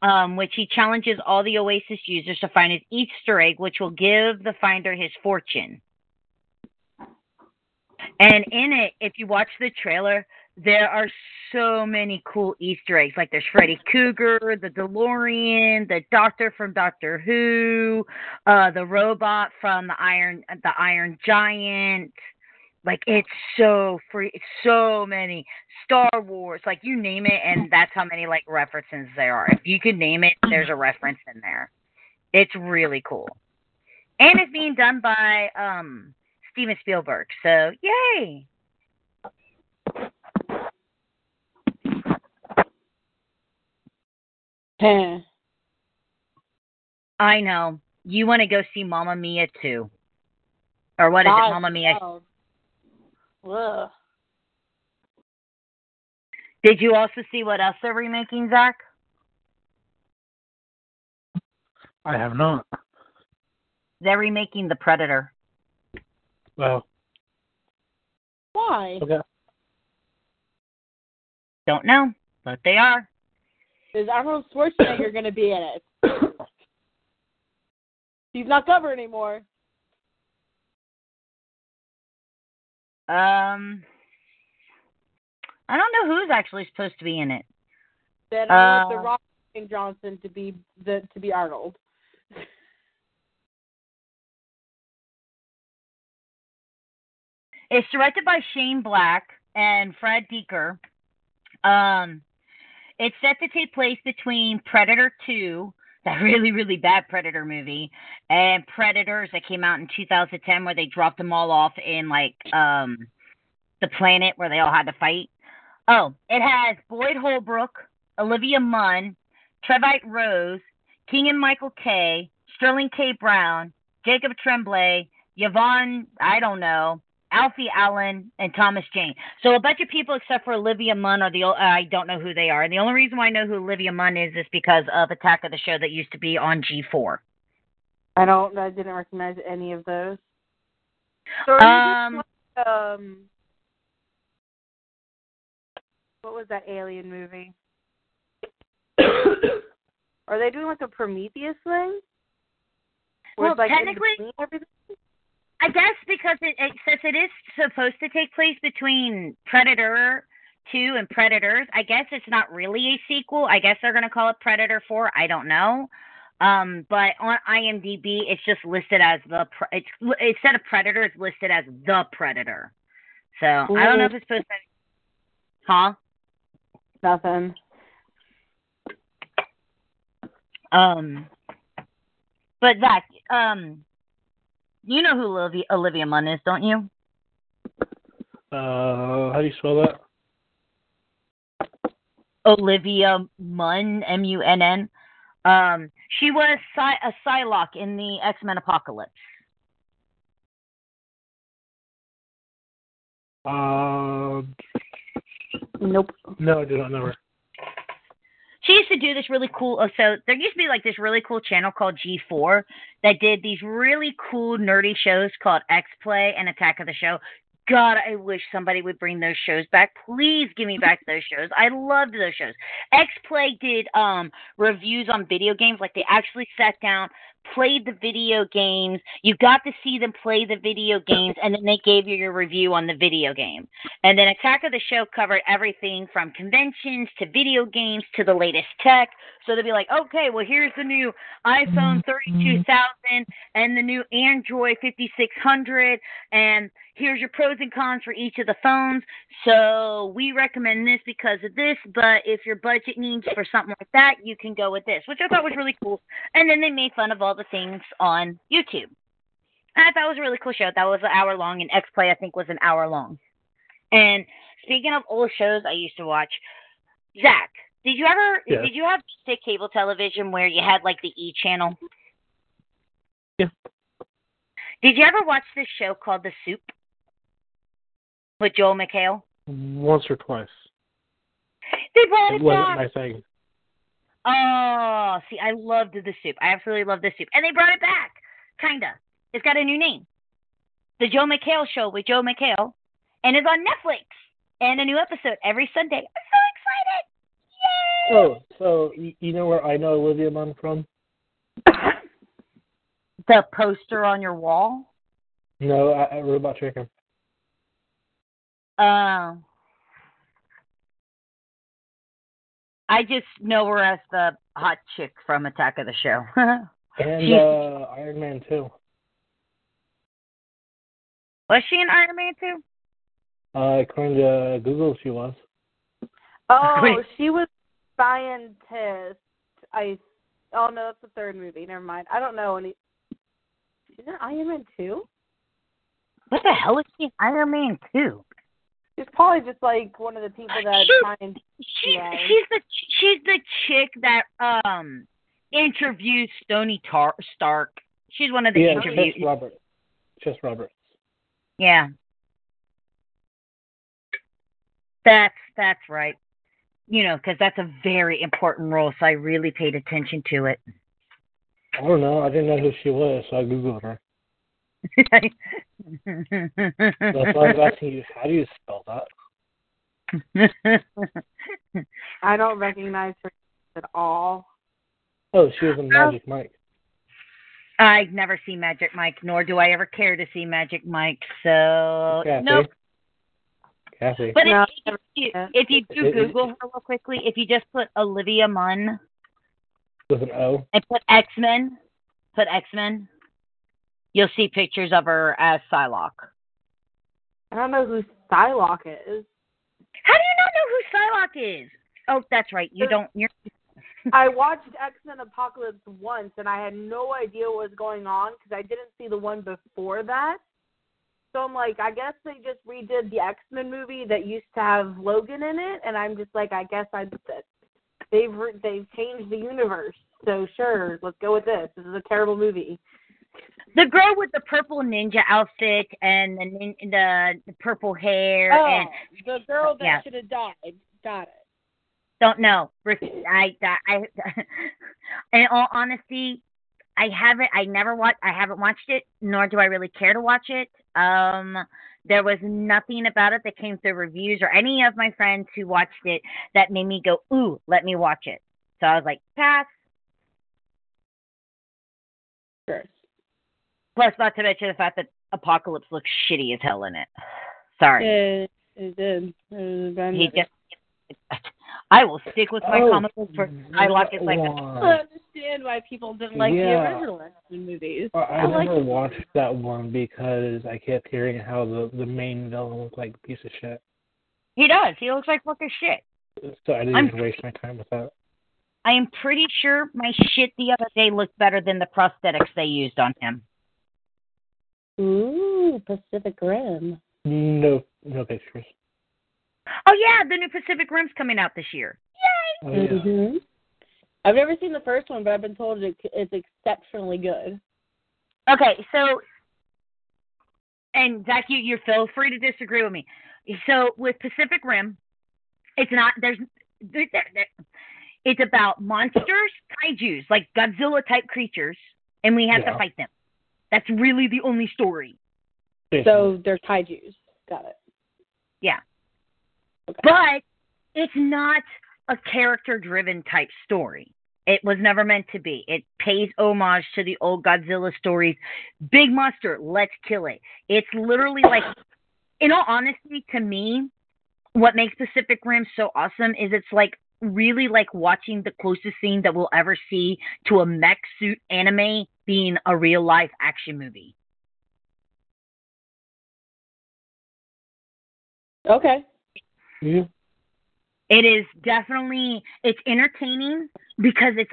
um, which he challenges all the Oasis users to find his Easter egg, which will give the finder his fortune. And in it, if you watch the trailer, there are so many cool Easter eggs. Like there's Freddy Krueger, the DeLorean, the Doctor from Doctor Who, uh, the robot from the Iron, the Iron Giant. Like it's so free, it's so many Star Wars, like you name it, and that's how many like references there are. If you could name it, there's a reference in there. It's really cool, and it's being done by um Steven Spielberg. So yay! I know you want to go see Mamma Mia too, or what is God, it, Mamma Mia? no. Ugh. Did you also see what else they're remaking, Zach? I have not. They're remaking The Predator. Well, Why? okay. Don't know, but they are. Is Arnold Schwarzenegger going to be in it? He's not covered anymore. Um, I don't know who's actually supposed to be in it. Then I want Uh, the Rock and Johnson to be the to be Arnold. It's directed by Shane Black and Fred Dekker. Um, it's set to take place between Predator 2, that really, really bad Predator movie, and Predators that came out in 2010 where they dropped them all off in, like, um, the planet where they all had to fight. Oh, it has Boyd Holbrook, Olivia Munn, Trevante Rhodes, King and Michael Kay, Sterling K. Brown, Jacob Tremblay, Yvonne, I don't know, Alfie Allen, and Thomas Jane. So a bunch of people except for Olivia Munn are the uh, I don't know who they are. And the only reason why I know who Olivia Munn is is because of Attack of the Show that used to be on G4. I don't. I didn't recognize any of those. So Um, you just, um, what was that alien movie? are they doing like a Prometheus thing? Where Well, like technically- everything? I guess because it, it since it is supposed to take place between Predator 2 and Predators, I guess it's not really a sequel. I guess they're going to call it Predator 4. I don't know. Um, but on IMDb, it's just listed as the pre- it's instead of Predator, it's listed as the Predator. So I don't know if it's supposed to. Huh? Nothing. Um, but that um, you know who Olivia, Olivia Munn is, don't you? Uh, how do you spell that? Olivia Munn, M U N N. Um, she was Psy- a Psylocke in the X Men Apocalypse. Uh, Nope. no, I do not know her. She used to do this really cool oh, so there used to be like this really cool channel called G4 that did these really cool nerdy shows called X Play and Attack of the Show. God, I wish somebody would bring those shows back. Please give me back those shows. I loved those shows. X Play did um reviews on video games like they actually sat down, played the video games. You got to see them play the video games and then they gave you your review on the video game. And then Attack of the Show covered everything from conventions to video games to the latest tech. So they'd be like, okay, well, here's the new iPhone mm-hmm. 32000 and the new Android 5600, and here's your pros and cons for each of the phones. So we recommend this because of this, but if your budget needs for something like that, you can go with this, which I thought was really cool. And then they made fun of all the things on YouTube. And I thought it was a really cool show. That was an hour long, and X Play I think was an hour long. And speaking of old shows I used to watch, Zach, did you ever Yes. did you have stick cable television where you had like the E channel? Yeah. Did you ever watch this show called The Soup with Joel McHale? Once or twice. They brought It it wasn't back. my thing. Oh, see, I loved the soup. I absolutely love the soup, and they brought it back. Kinda. It's got a new name. The Joe McHale Show with Joe McHale, and it's on Netflix. And a new episode every Sunday. I'm so excited! Yay! Oh, so you know where I know Olivia Munn from? The poster on your wall. No, I, I Robot Chicken. Uh, I just know her as the hot chick from Attack of the Show. And uh, Iron Man too. Was she in Iron Man too? Uh, according to Google, she was. Oh, she was scientist. I. Oh no, that's the third movie. Never mind. I don't know any. She's in Iron Man two. What the hell is she in Iron Man two? She's probably just like one of the people that She- find. She, Yeah. she's the she's the chick that um interviews Stony Tar- Stark. She's one of the yeah, interviews. Chess Robert. Chess Robert. Yeah, that's that's right. You know, because that's a very important role, so I really paid attention to it. I don't know. I didn't know who she was, so I googled her. That's why I was asking you. How do you spell that? I don't recognize her at all. Oh, she was in Magic Mike. I never see Magic Mike, nor do I ever care to see Magic Mike. So Kathy. nope. Kathy. But No, if, if, you, if you do It- it- Google her real quickly, if you just put Olivia Munn With an O. and put X Men, put X Men, you'll see pictures of her as Psylocke. I don't know who Psylocke is. How do you not know who Psylocke is? Oh, that's right. You don't. You're. I watched X Men Apocalypse once, and I had no idea what was going on because I didn't see the one before that. So I'm like, I guess they just redid the X Men movie that used to have Logan in it, and I'm just like, I guess I they've re- they've changed the universe. So sure, let's go with this. This is a terrible movie. The girl with the purple ninja outfit and the nin- the, the purple hair and the girl that Yeah. should have died. Got it. don't know. Ref- I, I, in all honesty, I haven't. I never watched. I haven't watched it, nor do I really care to watch it. Um, there was nothing about it that came through reviews or any of my friends who watched it that made me go, "Ooh, let me watch it." So I was like, pass. Sure. Plus, not to mention the fact that Apocalypse looks shitty as hell in it. Sorry, It, it did. It was he just. I will stick with my Oh, comic book for I like it like I that. don't understand why people didn't like the Yeah. original X Men movies. I, I I like never watched that one because I kept hearing how the the main villain looked like a piece of shit. He does. He looks like fucking shit. So I didn't I'm- even waste my time with that. I am pretty sure my shit the other day looked better than the prosthetics they used on him. Ooh, Pacific Rim. No, no pictures. Oh yeah, the new Pacific Rim's coming out this year. Oh, yeah. hmm I've never seen the first one, but I've been told it, it's exceptionally good. Okay, so and Zach, you you feel free to disagree with me. So with Pacific Rim, it's not there's there, there, there, it's about monsters, kaiju's, like Godzilla type creatures, and we have Yeah. to fight them. That's really the only story. So there's kaiju's. Got it. Yeah. Okay. But it's not a character driven type story. It was never meant to be. It pays homage to the old Godzilla stories. Big monster, let's kill it. It's literally like, in all honesty, to me, what makes Pacific Rim so awesome is it's like really like watching the closest thing that we'll ever see to a mech suit anime being a real life action movie. Okay. Yeah. It is definitely it's entertaining because it's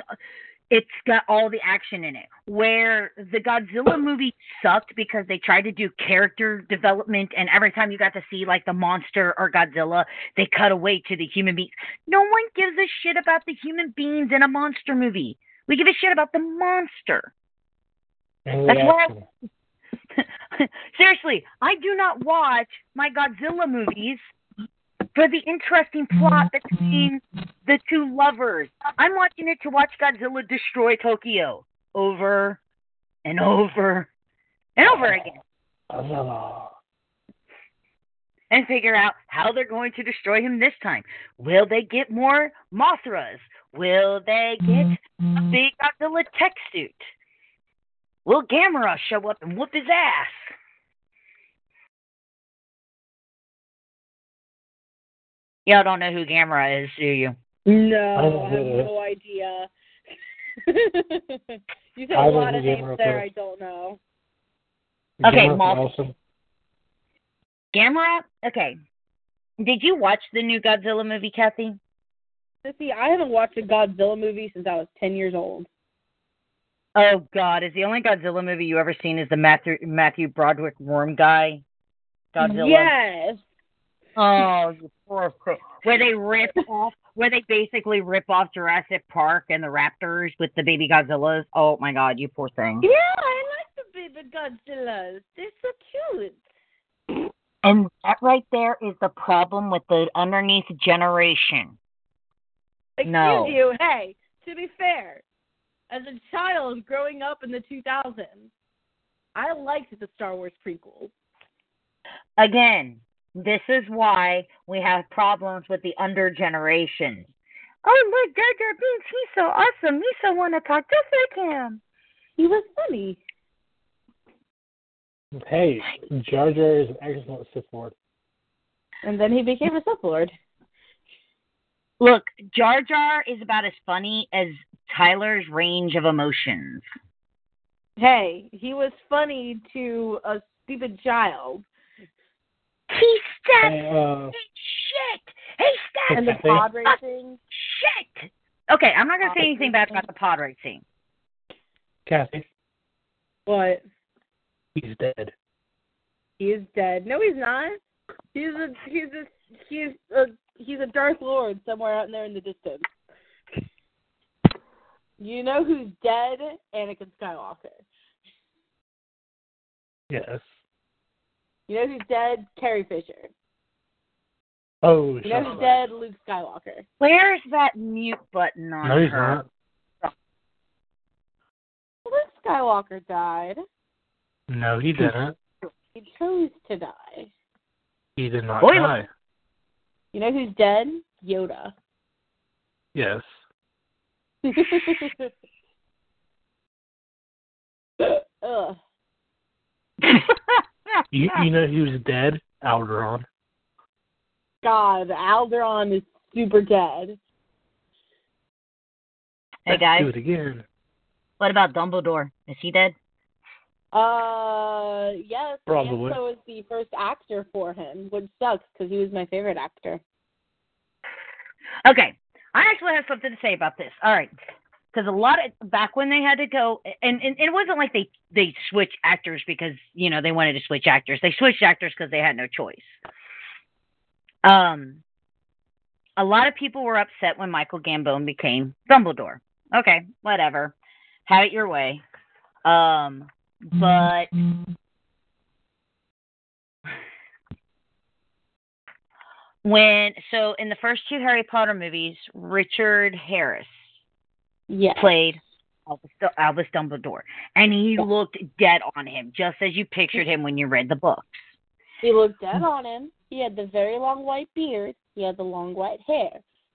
it's got all the action in it. Where the Godzilla movie sucked because they tried to do character development and every time you got to see like the monster or Godzilla, they cut away to the human beings. No one gives a shit about the human beings in a monster movie. We give a shit about the monster. And That's why reaction. Seriously, I do not watch my Godzilla movies for the interesting plot mm-hmm. between the two lovers. I'm watching it to watch Godzilla destroy Tokyo over and over and over again and figure out how they're going to destroy him this time. Will they get more Mothras? Will they get a mm-hmm. big Godzilla tech suit? Will Gamera show up and whoop his ass? Y'all don't know who Gamera is, do you? No, I don't I have no idea. you said I a lot of names it, there okay. I don't know. Okay, Gamera's Moth- awesome. Gamera? Okay. Did you watch the new Godzilla movie, Kathy? See, I haven't watched a Godzilla movie since I was ten years old. Oh God, is the only Godzilla movie you ever seen is the Matthew Matthew Broderick worm guy? Godzilla. Yes. Oh, you poor cro- where they rip off, where they basically rip off Jurassic Park and the raptors with the baby Godzillas. Oh my God, you poor thing. Yeah, I like the baby Godzillas. They're so cute. And that right there is the problem with the underneath generation. Excuse No. you. Hey, to be fair, as a child growing up in the 2000s, I liked the Star Wars prequels. Again, this is why we have problems with the under generation. Oh look, Jar Jar Binks, he's so awesome. You so want to talk just like him. He was funny. Hey, Jar Jar is an excellent Sith Lord. And then he became a Sith Lord. Look, Jar Jar is about as funny as Tyler's range of emotions. Hey, he was funny to a stupid child. He steps Hey, uh, shit. He steps And the Okay. pod racing. shit. Okay, I'm not gonna say anything bad about the pod racing. Kathy, What? he's dead. He is dead. No, he's not. He's a he's a he's a he's a Darth Lord somewhere out there in the distance. You know who's dead? Anakin Skywalker. Yes. You know who's dead? Carrie Fisher. Oh, You know who's up. dead? Luke Skywalker. Where's that mute button on No, he's her? not. Luke Skywalker died. No, he didn't. He chose to die. He did not Spoiler. die. You know who's dead? Yoda. Yes. Ugh. You you know who's dead? Alderaan. God, Alderaan is super dead. hey Let's guys, do it again. what about Dumbledore? Is he dead? Uh, yes. Probably. And so is the first actor for him, which sucks because he was my favorite actor. Okay, I actually have something to say about this. All right, because a lot of back when they had to go, and, and it wasn't like they they switched actors because you know they wanted to switch actors. They switched actors because they had no choice. Um, a lot of people were upset when Michael Gambon became Dumbledore. Okay, whatever. Have it your way. Um, but when so in the first two Harry Potter movies, Richard Harris Yes. played Albus, Albus Dumbledore, and he looked dead on him, just as you pictured him when you read the books. He looked dead on him. He had the very long white beard. He had the long white hair.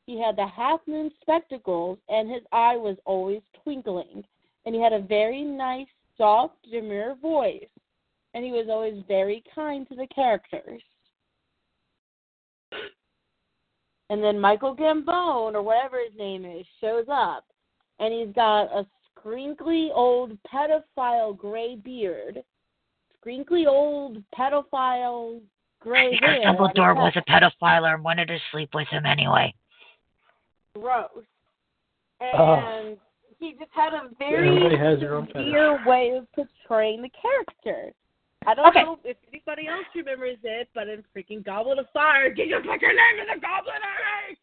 He had the half moon spectacles, and his eye was always twinkling. And he had a very nice, soft, demure voice. And he was always very kind to the characters. And then Michael Gambone, or whatever his name is, shows up. And he's got a crinkly old pedophile gray beard, crinkly old pedophile gray hair. and Dumbledore was a pedophile and wanted to sleep with him anyway. gross. Ah. And Oh. he just had a very has their own severe way of portraying the character. I don't Okay. know if anybody else remembers it, but in freaking Goblet of Fire, did you put your name in the goblet already?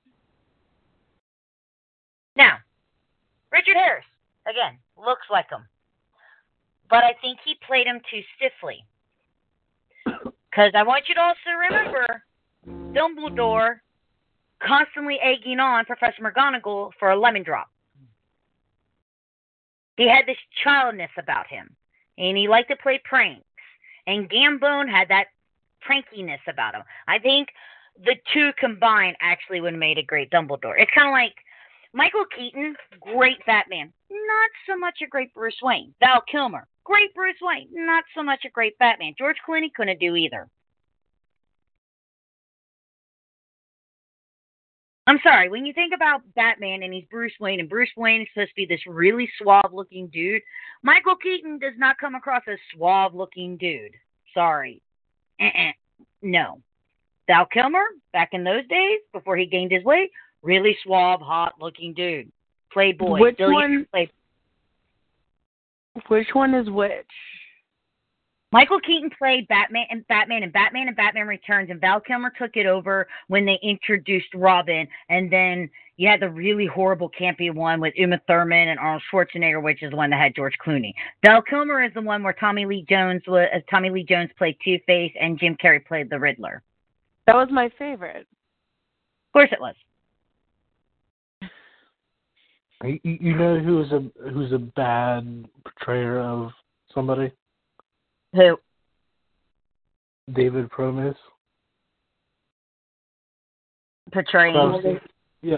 Now, Richard Harris, again, looks like him. But I think he played him too stiffly. Because I want you to also remember Dumbledore constantly egging on Professor McGonagall for a lemon drop. He had this childness about him, and he liked to play pranks. And Gambone had that prankiness about him. I think the two combined actually would have made a great Dumbledore. It's kind of like Michael Keaton, great Batman. Not so much a great Bruce Wayne. Val Kilmer, great Bruce Wayne. Not so much a great Batman. George Clooney couldn't do either. I'm sorry, when you think about Batman and he's Bruce Wayne, and Bruce Wayne is supposed to be this really suave looking dude, Michael Keaton does not come across as suave looking dude. Sorry. Uh-uh. No. Val Kilmer, back in those days, before he gained his weight, really suave, hot looking dude. Playboy. Which one- Play- Which one is which? Michael Keaton played Batman and Batman and Batman and Batman Returns, and Val Kilmer took it over when they introduced Robin, and then you had the really horrible campy one with Uma Thurman and Arnold Schwarzenegger, which is the one that had George Clooney. Val Kilmer is the one where Tommy Lee Jones was uh, Tommy Lee Jones played Two Face and Jim Carrey played the Riddler. That was my favorite. Of course, it was. You, know who's a who's a bad portrayer of somebody? Who? David Promise. Portraying. Promise. Yeah,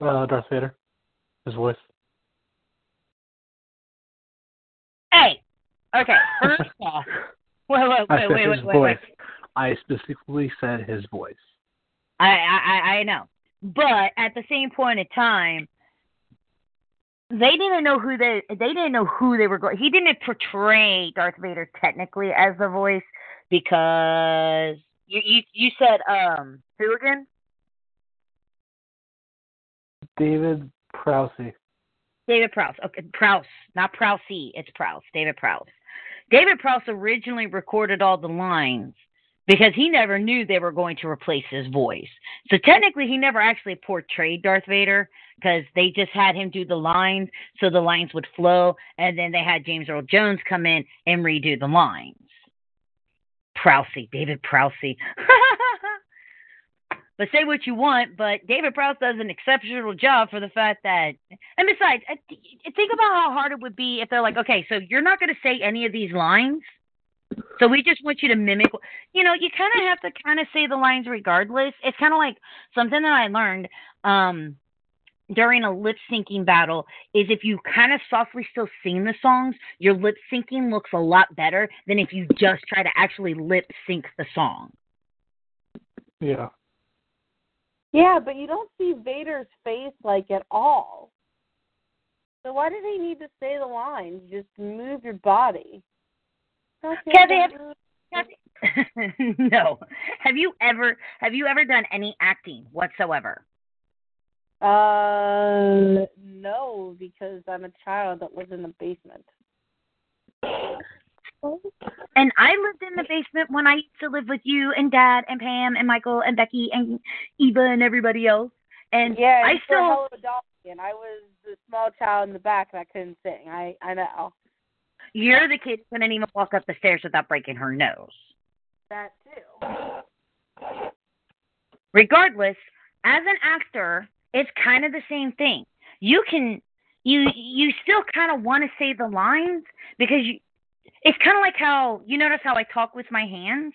uh, Darth Vader. His voice. Hey. Okay. First off. Wait, wait, I wait, wait, his wait, wait, voice. wait. I specifically said his voice. I, I I I know, but at the same point in time, they didn't know who they they didn't know who they were going. He didn't portray Darth Vader technically as the voice because you you you said um who again? David Prowse. David Prowse. Okay, Prowse, not Prowse. It's Prowse. David Prowse. David Prowse originally recorded all the lines because he never knew they were going to replace his voice. So technically, he never actually portrayed Darth Vader because they just had him do the lines so the lines would flow, and then they had James Earl Jones come in and redo the lines. Prowse, David Prowse. But say what you want, but David Prowse does an exceptional job for the fact that, and besides, uh, think about how hard it would be if they're like, okay, so you're not going to say any of these lines, so we just want you to mimic. You know, you kind of have to kind of say the lines regardless. It's kind of like something that I learned um, during a lip syncing battle is if you kind of softly still sing the songs, your lip syncing looks a lot better than if you just try to actually lip sync the song. Yeah. Yeah, but you don't see Vader's face like at all. So why do they need to say the lines? Just move your body. Okay, Kathy, have- no. Have you ever have you ever done any acting whatsoever? Uh, no, because I'm a child that lives in the basement. And I lived in the basement when I used to live with you and Dad and Pam and Michael and Becky and Eva and everybody else. And Yeah, I you were still hell of a dog. and I was the small child in the back and I couldn't sing. I I know You're the kid who couldn't even walk up the stairs without breaking her nose. that too. regardless, as an actor, it's kind of the same thing. You can you you still kind of want to say the lines because you it's kind of like how you notice how I talk with my hands.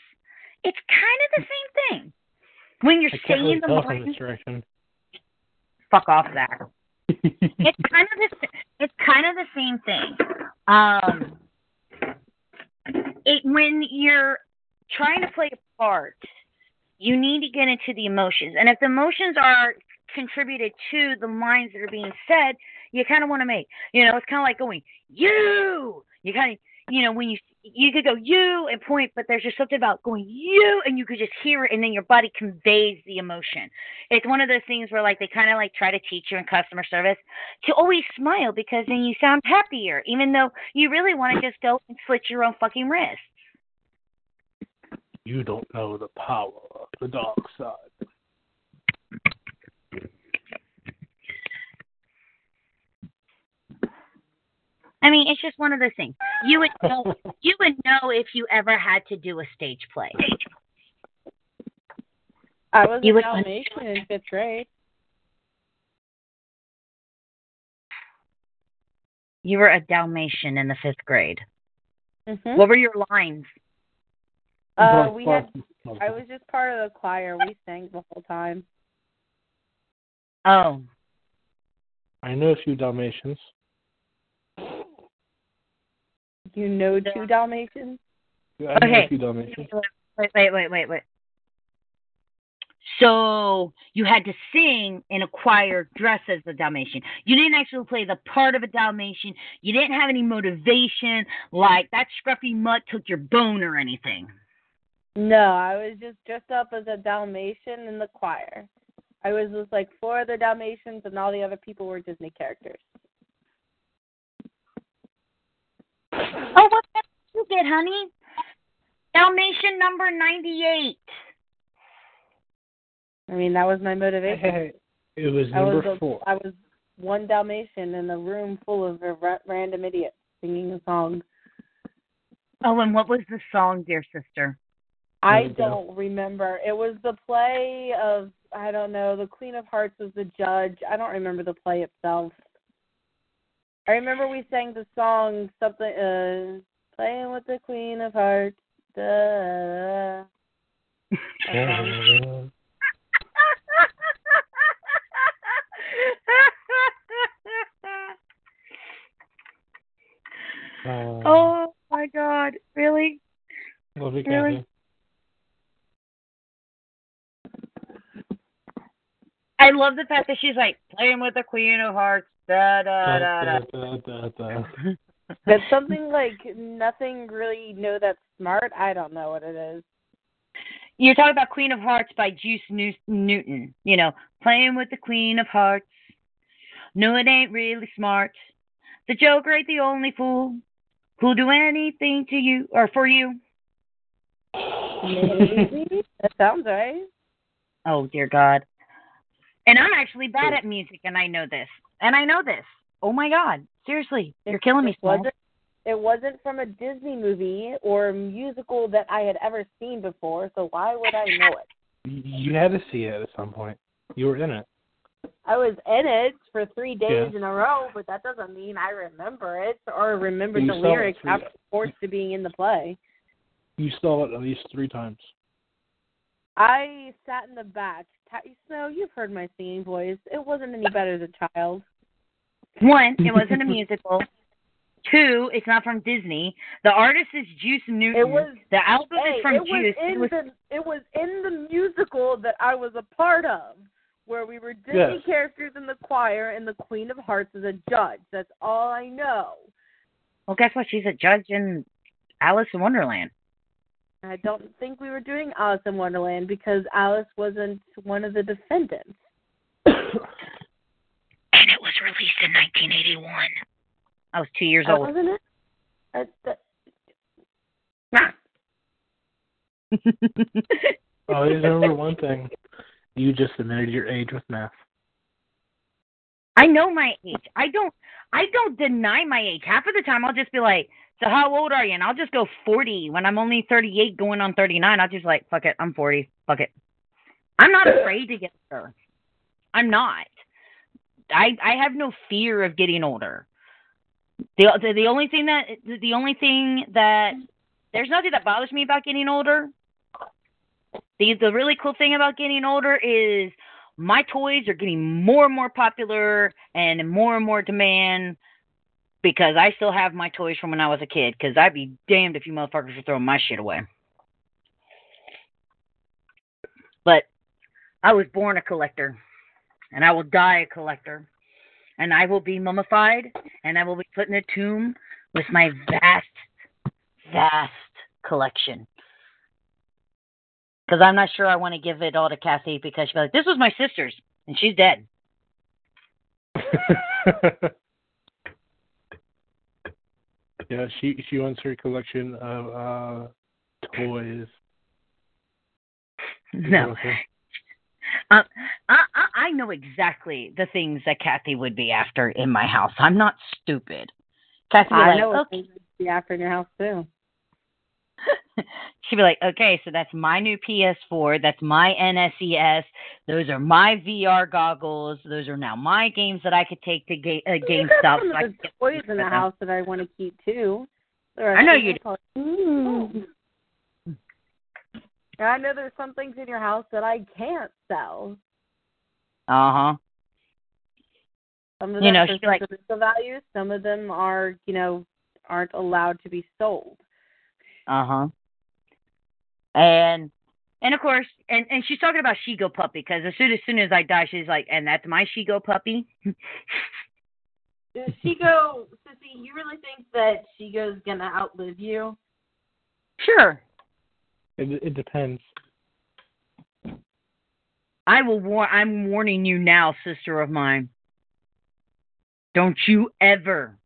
It's kind of the same thing. When you're I can't really saying the talk in lines, this direction. fuck off that. It's kind of the it's kind of the same thing. Um, it when you're trying to play a part, you need to get into the emotions, and if the emotions are contributed to the lines that are being said, you kind of want to make. You know, it's kind of like going you. You kind of you know when you you could go you and point, but there's just something about going you, and you could just hear it, and then your body conveys the emotion it's one of those things where like they kind of like try to teach you in customer service to always smile because then you sound happier, even though you really want to just go and slit your own fucking wrist. You don't know the power of the dark side. I mean, it's just one of those things. You would know, you would know if you ever had to do a stage play. I was You a would- Dalmatian in fifth grade. You were a Dalmatian in the fifth grade. hmm What were your lines? Uh, we had. I was just part of the choir. We sang the whole time. Oh, I know a few Dalmatians. You know two Dalmatians? I know Okay. a few Dalmatians. wait, wait, wait, wait, wait. So you had to sing in a choir dressed as a Dalmatian. You didn't actually play the part of a Dalmatian. You didn't have any motivation, like that scruffy mutt took your bone or anything. No, I was just dressed up as a Dalmatian in the choir. I was with like four other Dalmatians, and all the other people were Disney characters. Oh, what did you get, honey? Dalmatian number 98. I mean, that was my motivation. It was I was number a, four. I was one Dalmatian in a room full of ra- random idiots singing a song. Oh, and what was the song, dear sister? I There we go. don't remember. It was the play of I don't know. The Queen of Hearts was the judge. I don't remember the play itself. I remember we sang the song something uh playing with the Queen of Hearts. Da, Uh, oh my god, really? love you, really? Kathy. I love the fact that she's like playing with the Queen of Hearts. Da da da da. Da, da, da, da. That's something like nothing really know that's smart. I don't know what it is. You're talking about Queen of Hearts by Juice New- Newton. You know, playing with the Queen of Hearts. No, it ain't really smart. The Joker ain't the only fool who'll do anything to you or for you. Maybe that sounds right. Oh dear God. And I'm actually bad at music, and I know this. And I know this. Oh my God. Seriously, you're killing me, It wasn't. It wasn't from a Disney movie or a musical that I had ever seen before. So why would I know it? You had to see it at some point. You were in it. I was in it for three days Yeah. in a row, but that doesn't mean I remember it or remember You the lyrics three- after forced to being in the play. You saw it at least three times. I sat in the back. Ta- Snow, you've heard my singing voice. It wasn't any better as a child. One, it wasn't a musical. Two, it's not from Disney. The artist is Juice Newton. It was the album hey, is from it was Juice. in It was, the it was in the musical that I was a part of, where we were Disney Yes. characters in the choir and the Queen of Hearts is a judge. That's all I know. well, guess what? She's a judge in Alice in Wonderland. I don't think we were doing Alice in Wonderland because Alice wasn't one of the defendants. And it was released in 1981. I was two years Oh, old. wasn't it? Uh, that- Always remember one thing. You just admitted your age with math. I know my age. I don't I don't deny my age. Half of the time I'll just be like, So how old are you? And I'll just go forty when I'm only thirty eight going on thirty nine. I'll just like, fuck it, I'm forty. Fuck it. I'm not afraid to get older. I'm not. I I have no fear of getting older. The the, the only thing that the only thing that there's nothing that bothers me about getting older. The the really cool thing about getting older is my toys are getting more and more popular and more and more demand because I still have my toys from when I was a kid. Because I'd be damned if you motherfuckers were throwing my shit away. But I was born a collector, and I will die a collector, and I will be mummified, and I will be put in a tomb with my vast, vast collection. Because I'm not sure I want to give it all to Kathy because she'll be like, this was my sister's, and she's dead. yeah, she she wants her collection of uh toys. No. Okay. Uh, I, I I know exactly the things that Kathy would be after in my house. I'm not stupid. Kathy I like, know what okay. things would be after in your house too. She'd be like, okay, so that's my new PS4. That's my NSES. Those are my VR goggles. Those are now my games that I could take to ga- uh, GameStop. some so of the toys in the them. house that I want to keep too. I know you do. called- Mm. I know there's some things in your house that I can't sell. Uh huh. Some of You know, for like- value. Some of them are, you know, aren't allowed to be sold. Uh huh. And and of course, and and she's talking about Shigo puppy because as soon as soon as I die, she's like, and that's my Shigo puppy. Does Shigo, Sissy, you really think that Shigo's gonna outlive you? Sure. It it depends. I will war I'm warning you now, sister of mine. Don't you ever,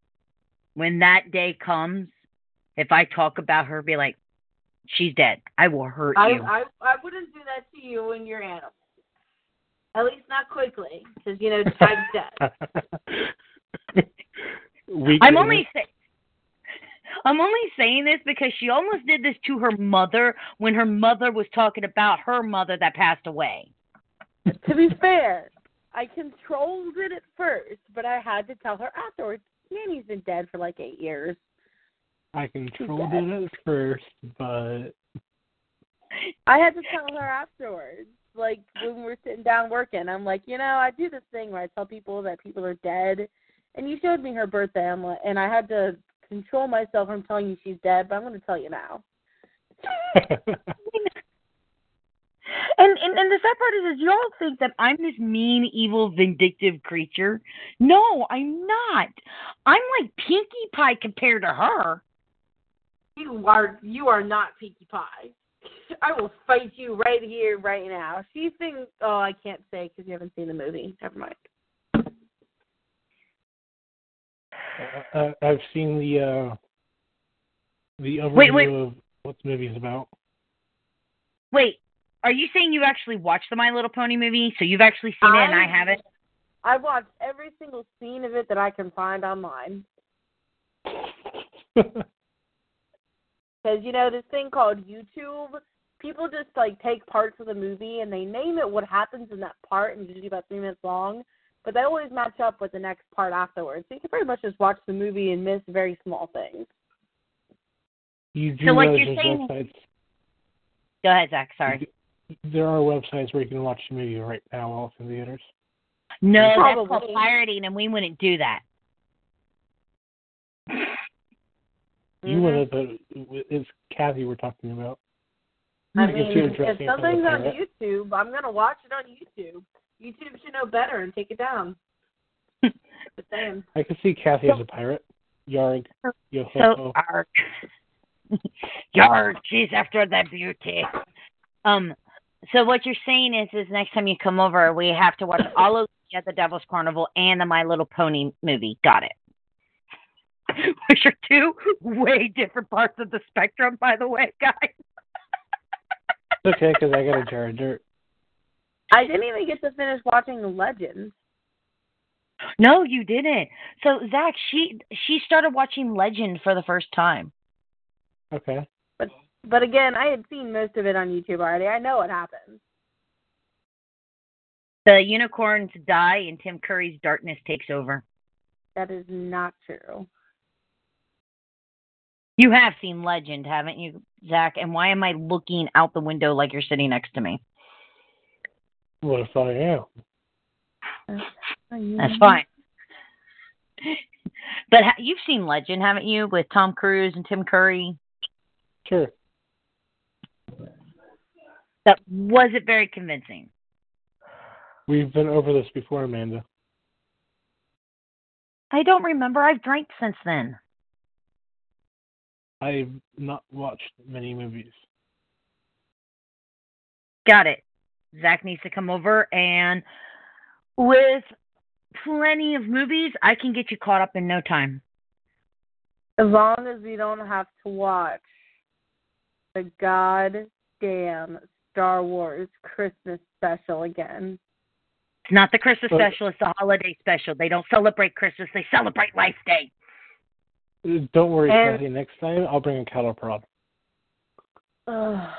when that day comes, if I talk about her, be like, she's dead. I will hurt I, you. I I wouldn't do that to you when you're animal. At least not quickly, because you know time's dead. Weak I'm only saying. I'm only saying this because she almost did this to her mother when her mother was talking about her mother that passed away. to be fair, I controlled it at first, but I had to tell her afterwards. Nanny's been dead for like eight years. I controlled it at first, but I had to tell her afterwards. Like when we're sitting down working, I'm like, you know, I do this thing where I tell people that people are dead, and you showed me her birthday, I'm like, and I had to control myself from telling you she's dead, but I'm going to tell you now. And, and and the sad part is, is you all think that I'm this mean, evil, vindictive creature. No, I'm not. I'm like Pinkie Pie compared to her. You are you are not Pinkie Pie. I will fight you right here, right now. She thinks. Oh, I can't say because you haven't seen the movie. Never mind. uh, I've seen the uh the overview Wait, wait. of what the movie's about. Wait, are you saying you actually watched the My Little Pony movie? So you've actually seen it and I haven't? I've watched every single scene of it that I can find online. Because you know this thing called YouTube, people just like take parts of the movie and they name it what happens in that part, and it's usually about three minutes long. But they always match up with the next part afterwards. So you can pretty much just watch the movie and miss very small things. You do So, like, you're saying- websites. Go ahead, Zach. Sorry. There are websites where you can watch the movie right now while it's in theaters. No, that's Probably. called pirating, and we wouldn't do that. You Mhm. would have, but it's Kathy we're talking about. I Because mean, if dressing up as a something's on pirate. YouTube, I'm gonna watch it on YouTube. YouTube should know better and take it down. Just saying. I can see Kathy as a pirate. Yarg. Yo ho So, arg. Yarg, she's after the beauty. Um, so what you're saying is, is next time you come over, we have to watch all of at the Devil's Carnival and the My Little Pony movie. Got it. Which are two way different parts of the spectrum, by the way, guys. It's okay, because I got a jar of dirt. I didn't even get to finish watching Legends. No, you didn't. So Zach, she she started watching Legend for the first time. Okay. But but again, I had seen most of it on YouTube already. I know what happens. The unicorns die and Tim Curry's darkness takes over. That is not true. You have seen Legend, haven't you, Zach? And why am I looking out the window like you're sitting next to me? What if I am? That's fine. But ha- you've seen Legend, haven't you, with Tom Cruise and Tim Curry? Sure. That wasn't very convincing. We've been over this before, Amanda. I don't remember. I've drank since then. I've not watched many movies. Got it. Zach needs to come over, and with plenty of movies, I can get you caught up in no time. As long as we don't have to watch the goddamn Star Wars Christmas special again. It's not the Christmas But- special, it's the holiday special. They don't celebrate Christmas, they celebrate Life Day. Don't worry, And- Kathy. Next time I'll bring a cattle prod. Ugh.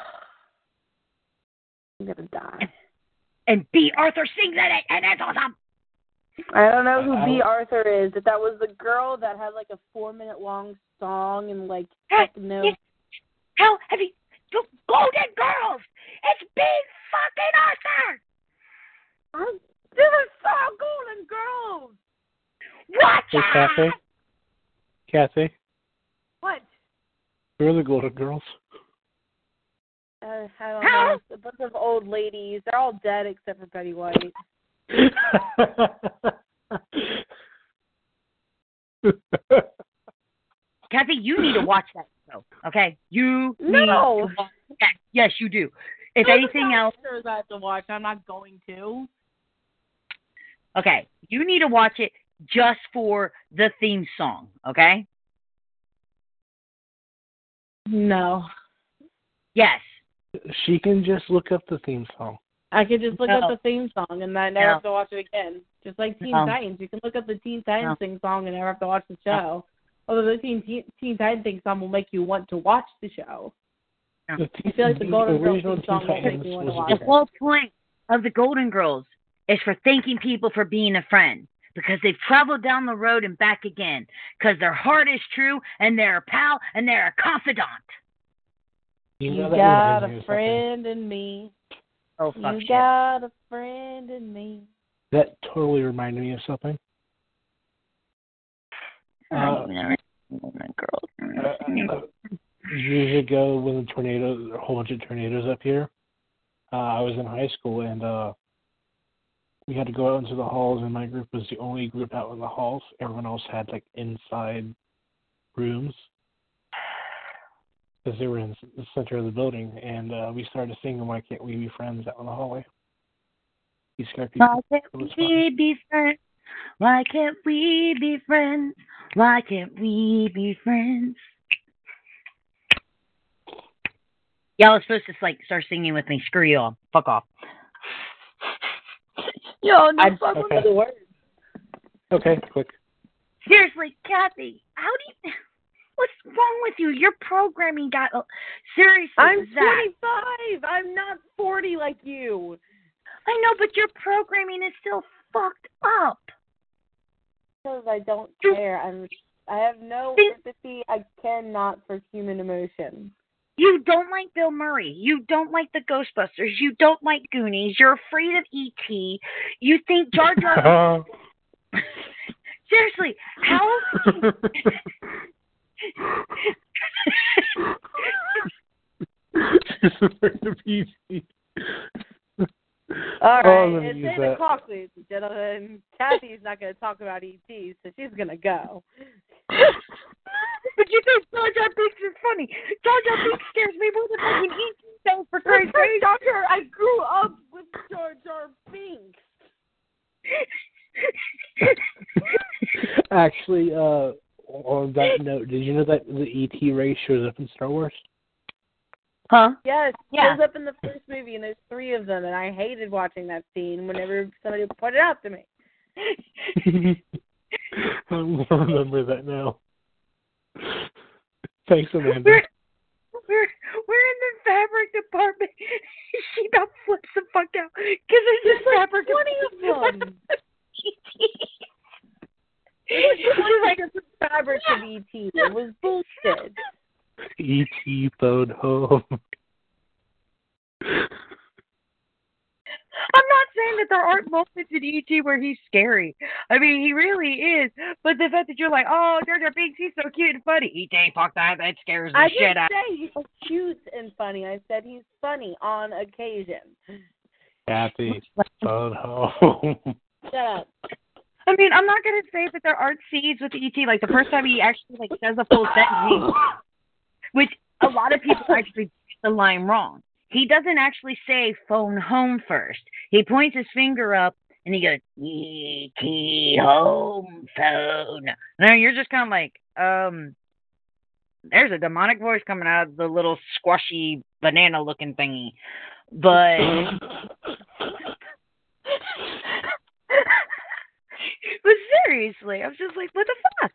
I'm gonna die. And Bea Arthur sings in it, and that's awesome. I don't know who I- Bea Arthur is, but that was the girl that had like a four minute long song and like Hey, techno. yes. How have you? The Golden Girls! It's Big fucking Arthur! I never saw Golden Girls. Watch Hey, out! Kathy. Kathy, What? who are the Golden Girls? Uh, I don't How? know. It's a bunch of old ladies. They're all dead except for Betty White. Kathy, you need to watch that show, okay? You No. need to watch that. Yes, you do. If anything else, shows I have to watch. I'm not going to. okay, you need to watch it just for the theme song, okay? No. Yes. she can just look up the theme song. I could just look No. up the theme song and I never No. have to watch it again. Just like Teen No. Titans, you can look up the Teen Titans No. theme song and never have to watch the show. Although the Teen Teen, Teen Titans theme song will make you want to watch the show. No. The, I feel like the Golden Girls theme song will make Titans me wanna was watch The whole point of the Golden Girls is for thanking people for being a friend because they've traveled down the road and back again because their heart is true and they're a pal and they're a confidant. You, You know that got a of something. friend in me. Oh, fuck You shit. got a friend in me. That totally reminded me of something. Uh, Girls. uh, uh, years ago, when the tornado, a whole bunch of tornadoes up here, uh, I was in high school and uh, we had to go out into the halls, and my group was the only group out in the halls. Everyone else had like inside rooms because they were in the center of the building, and uh, we started singing "Why Can't We Be Friends" out in the hallway. We scared people. Why can't we be friends? Why can't we be friends? Why can't we be friends? Y'all are supposed to like start singing with me. Screw y'all. Fuck off. Yo, no I fuck don't with know the words. Okay, quick. Seriously, Kathy, how do you? What's wrong with you? Your programming got uh, seriously. I'm Zach, 25. I'm not 40 like you. I know, but your programming is still fucked up. Because I don't care. I'm. I have no empathy. I care not for human emotion. You don't like Bill Murray. You don't like the Ghostbusters. You don't like Goonies. You're afraid of E.T. You think Jar Jar. Seriously, how? She's afraid of ET. All right, let me it's use eight that. o'clock, ladies and gentlemen. Kathy's not going to talk about ET, so she's going to go. but you think Jar Jar Binks is funny? Jar Jar Binks scares me more than fucking E.T. does for Christ's sake. Doctor, I grew up with Jar Jar Binks. Actually, uh, on that note, did you know that the ET race shows up in Star Wars? Huh? Yes, Yeah. shows up in the first movie, and there's three of them, and I hated watching that scene whenever somebody pointed it out to me. I'll remember that now. Thanks, Amanda. We're, we're, we're in the fabric department. she about flips the fuck out because there's There's just like fabric. 20 of them. It was like a fabric of ET. It was bullshit. E.T. phone home. I'm not saying that there aren't moments in ET where he's scary. I mean, he really is. But the fact that you're like, oh, Jar Jar Binks, he's so cute and funny. ET, fuck that. That scares the I shit didn't out. say he's cute and funny. I said he's funny on occasion. Kathy, phone home. Shut up. I mean, I'm not gonna say that there aren't seeds with ET. Like the first time he actually like says a full sentence, which a lot of people actually get the line wrong. He doesn't actually say phone home first. He points his finger up and he goes ET home phone. Now you're just kind of like, um, there's a demonic voice coming out of the little squashy banana looking thingy, but. but seriously, I was just like, what the fuck?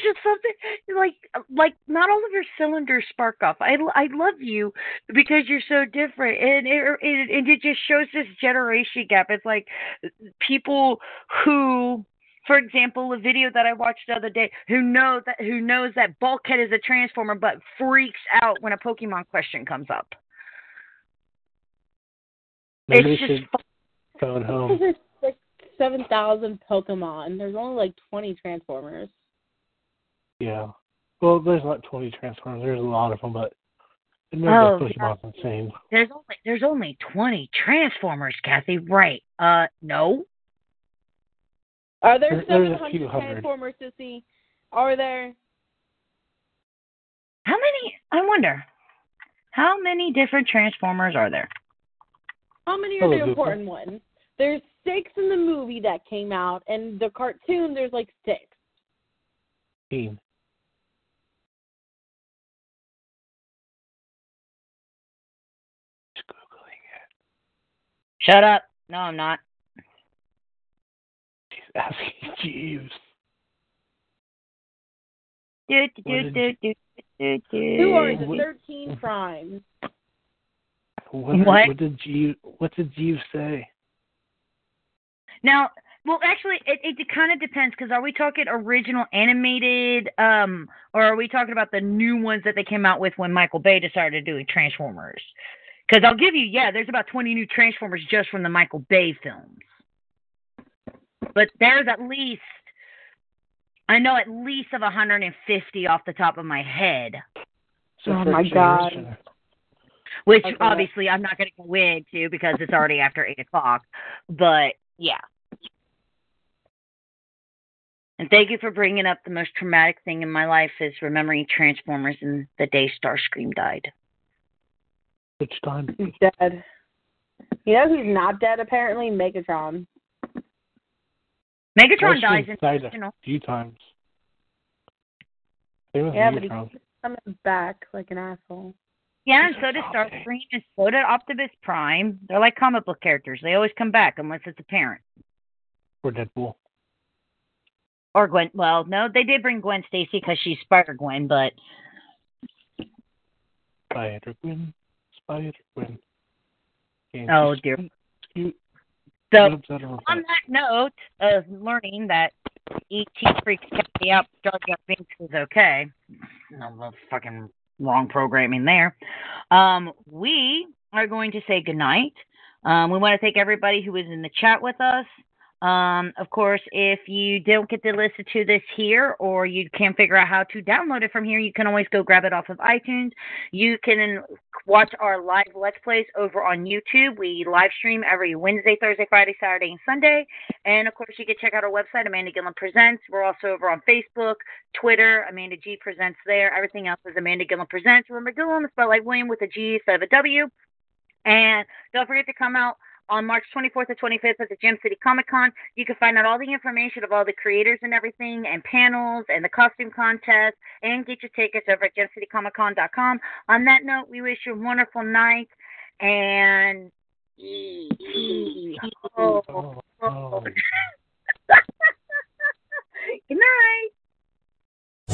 It's just something like like not all of your cylinders spark off. I, I love you because you're so different, and it, er, it and it just shows this generation gap. It's like people who. For example, a video that I watched the other day, who know that who knows that Bulkhead is a transformer, but freaks out when a Pokemon question comes up. Maybe it's just should phone home. There's like 7,000 Pokemon. There's only like 20 Transformers. Yeah. Well, there's not 20 Transformers. There's a lot of them, but it Oh, makes Pokemon's insane. There's only there's only twenty Transformers, Kathy. Right? Uh, no. Are there There- there's a 700 few hundred. Transformers, Sissy? Are there? How many? I wonder. How many different Transformers are there? How many are Hello, the Google. important ones? There's six in the movie that came out, and the cartoon there's like six. Team. Shut up. No, I'm not. She's asking Jeeves. Do, do, What do, did do, do, do, Who are the 13 primes? What, did- What? what did Jeeves what did Jeeves say? Now, well, actually, it, it kind of depends because are we talking original animated, um, or are we talking about the new ones that they came out with when Michael Bay decided to do Transformers? Because I'll give you, yeah, there's about 20 new Transformers just from the Michael Bay films. But there's at least, I know at least of 150 off the top of my head, So Oh my God. generation- which Okay. obviously I'm not going to go into because it's already after 8 o'clock. But yeah. And thank you for bringing up the most traumatic thing in my life is remembering Transformers and the day Starscream died. Which time? He's dead. You know who's not dead apparently? Megatron. Megatron dies in the died original. a few times. Same with Yeah, but Megatron. he's coming back like an asshole. Yeah, and so a does zombie. Starscream, and so did Optimus Prime. They're like comic book characters. They always come back unless it's a parent. Or Deadpool. Or Gwen. Well, no, they did bring Gwen Stacy because she's Spider Gwen, but Spider Gwen. Can't oh dear. So rubs out of her on that note of learning that ET freaks Kathy out, Jar Jar Binks is okay. No fucking wrong programming there. Um, we are going to say goodnight. Um, we want to thank everybody who was in the chat with us. Um, of course, if you don't get to listen to this here or you can't figure out how to download it from here, you can always go grab it off of iTunes. You can watch our live Let's Plays over on YouTube. We live stream every Wednesday, Thursday, Friday, Saturday, and Sunday. And of course, you can check out our website, Amanda Gilliam Presents. We're also over on Facebook, Twitter, Amanda G Presents there. Everything else is Amanda Gilliam Presents. Remember, Gilliam is spelled like William with a G instead of a W. And don't forget to come out on March 24th to 25th at the Gem City Comic Con. You can find out all the information of all the creators and everything, and panels, and the costume contest, and get your tickets over at gemcitycomiccon.com. On that note, we wish you a wonderful night, and Oh, oh. Good night.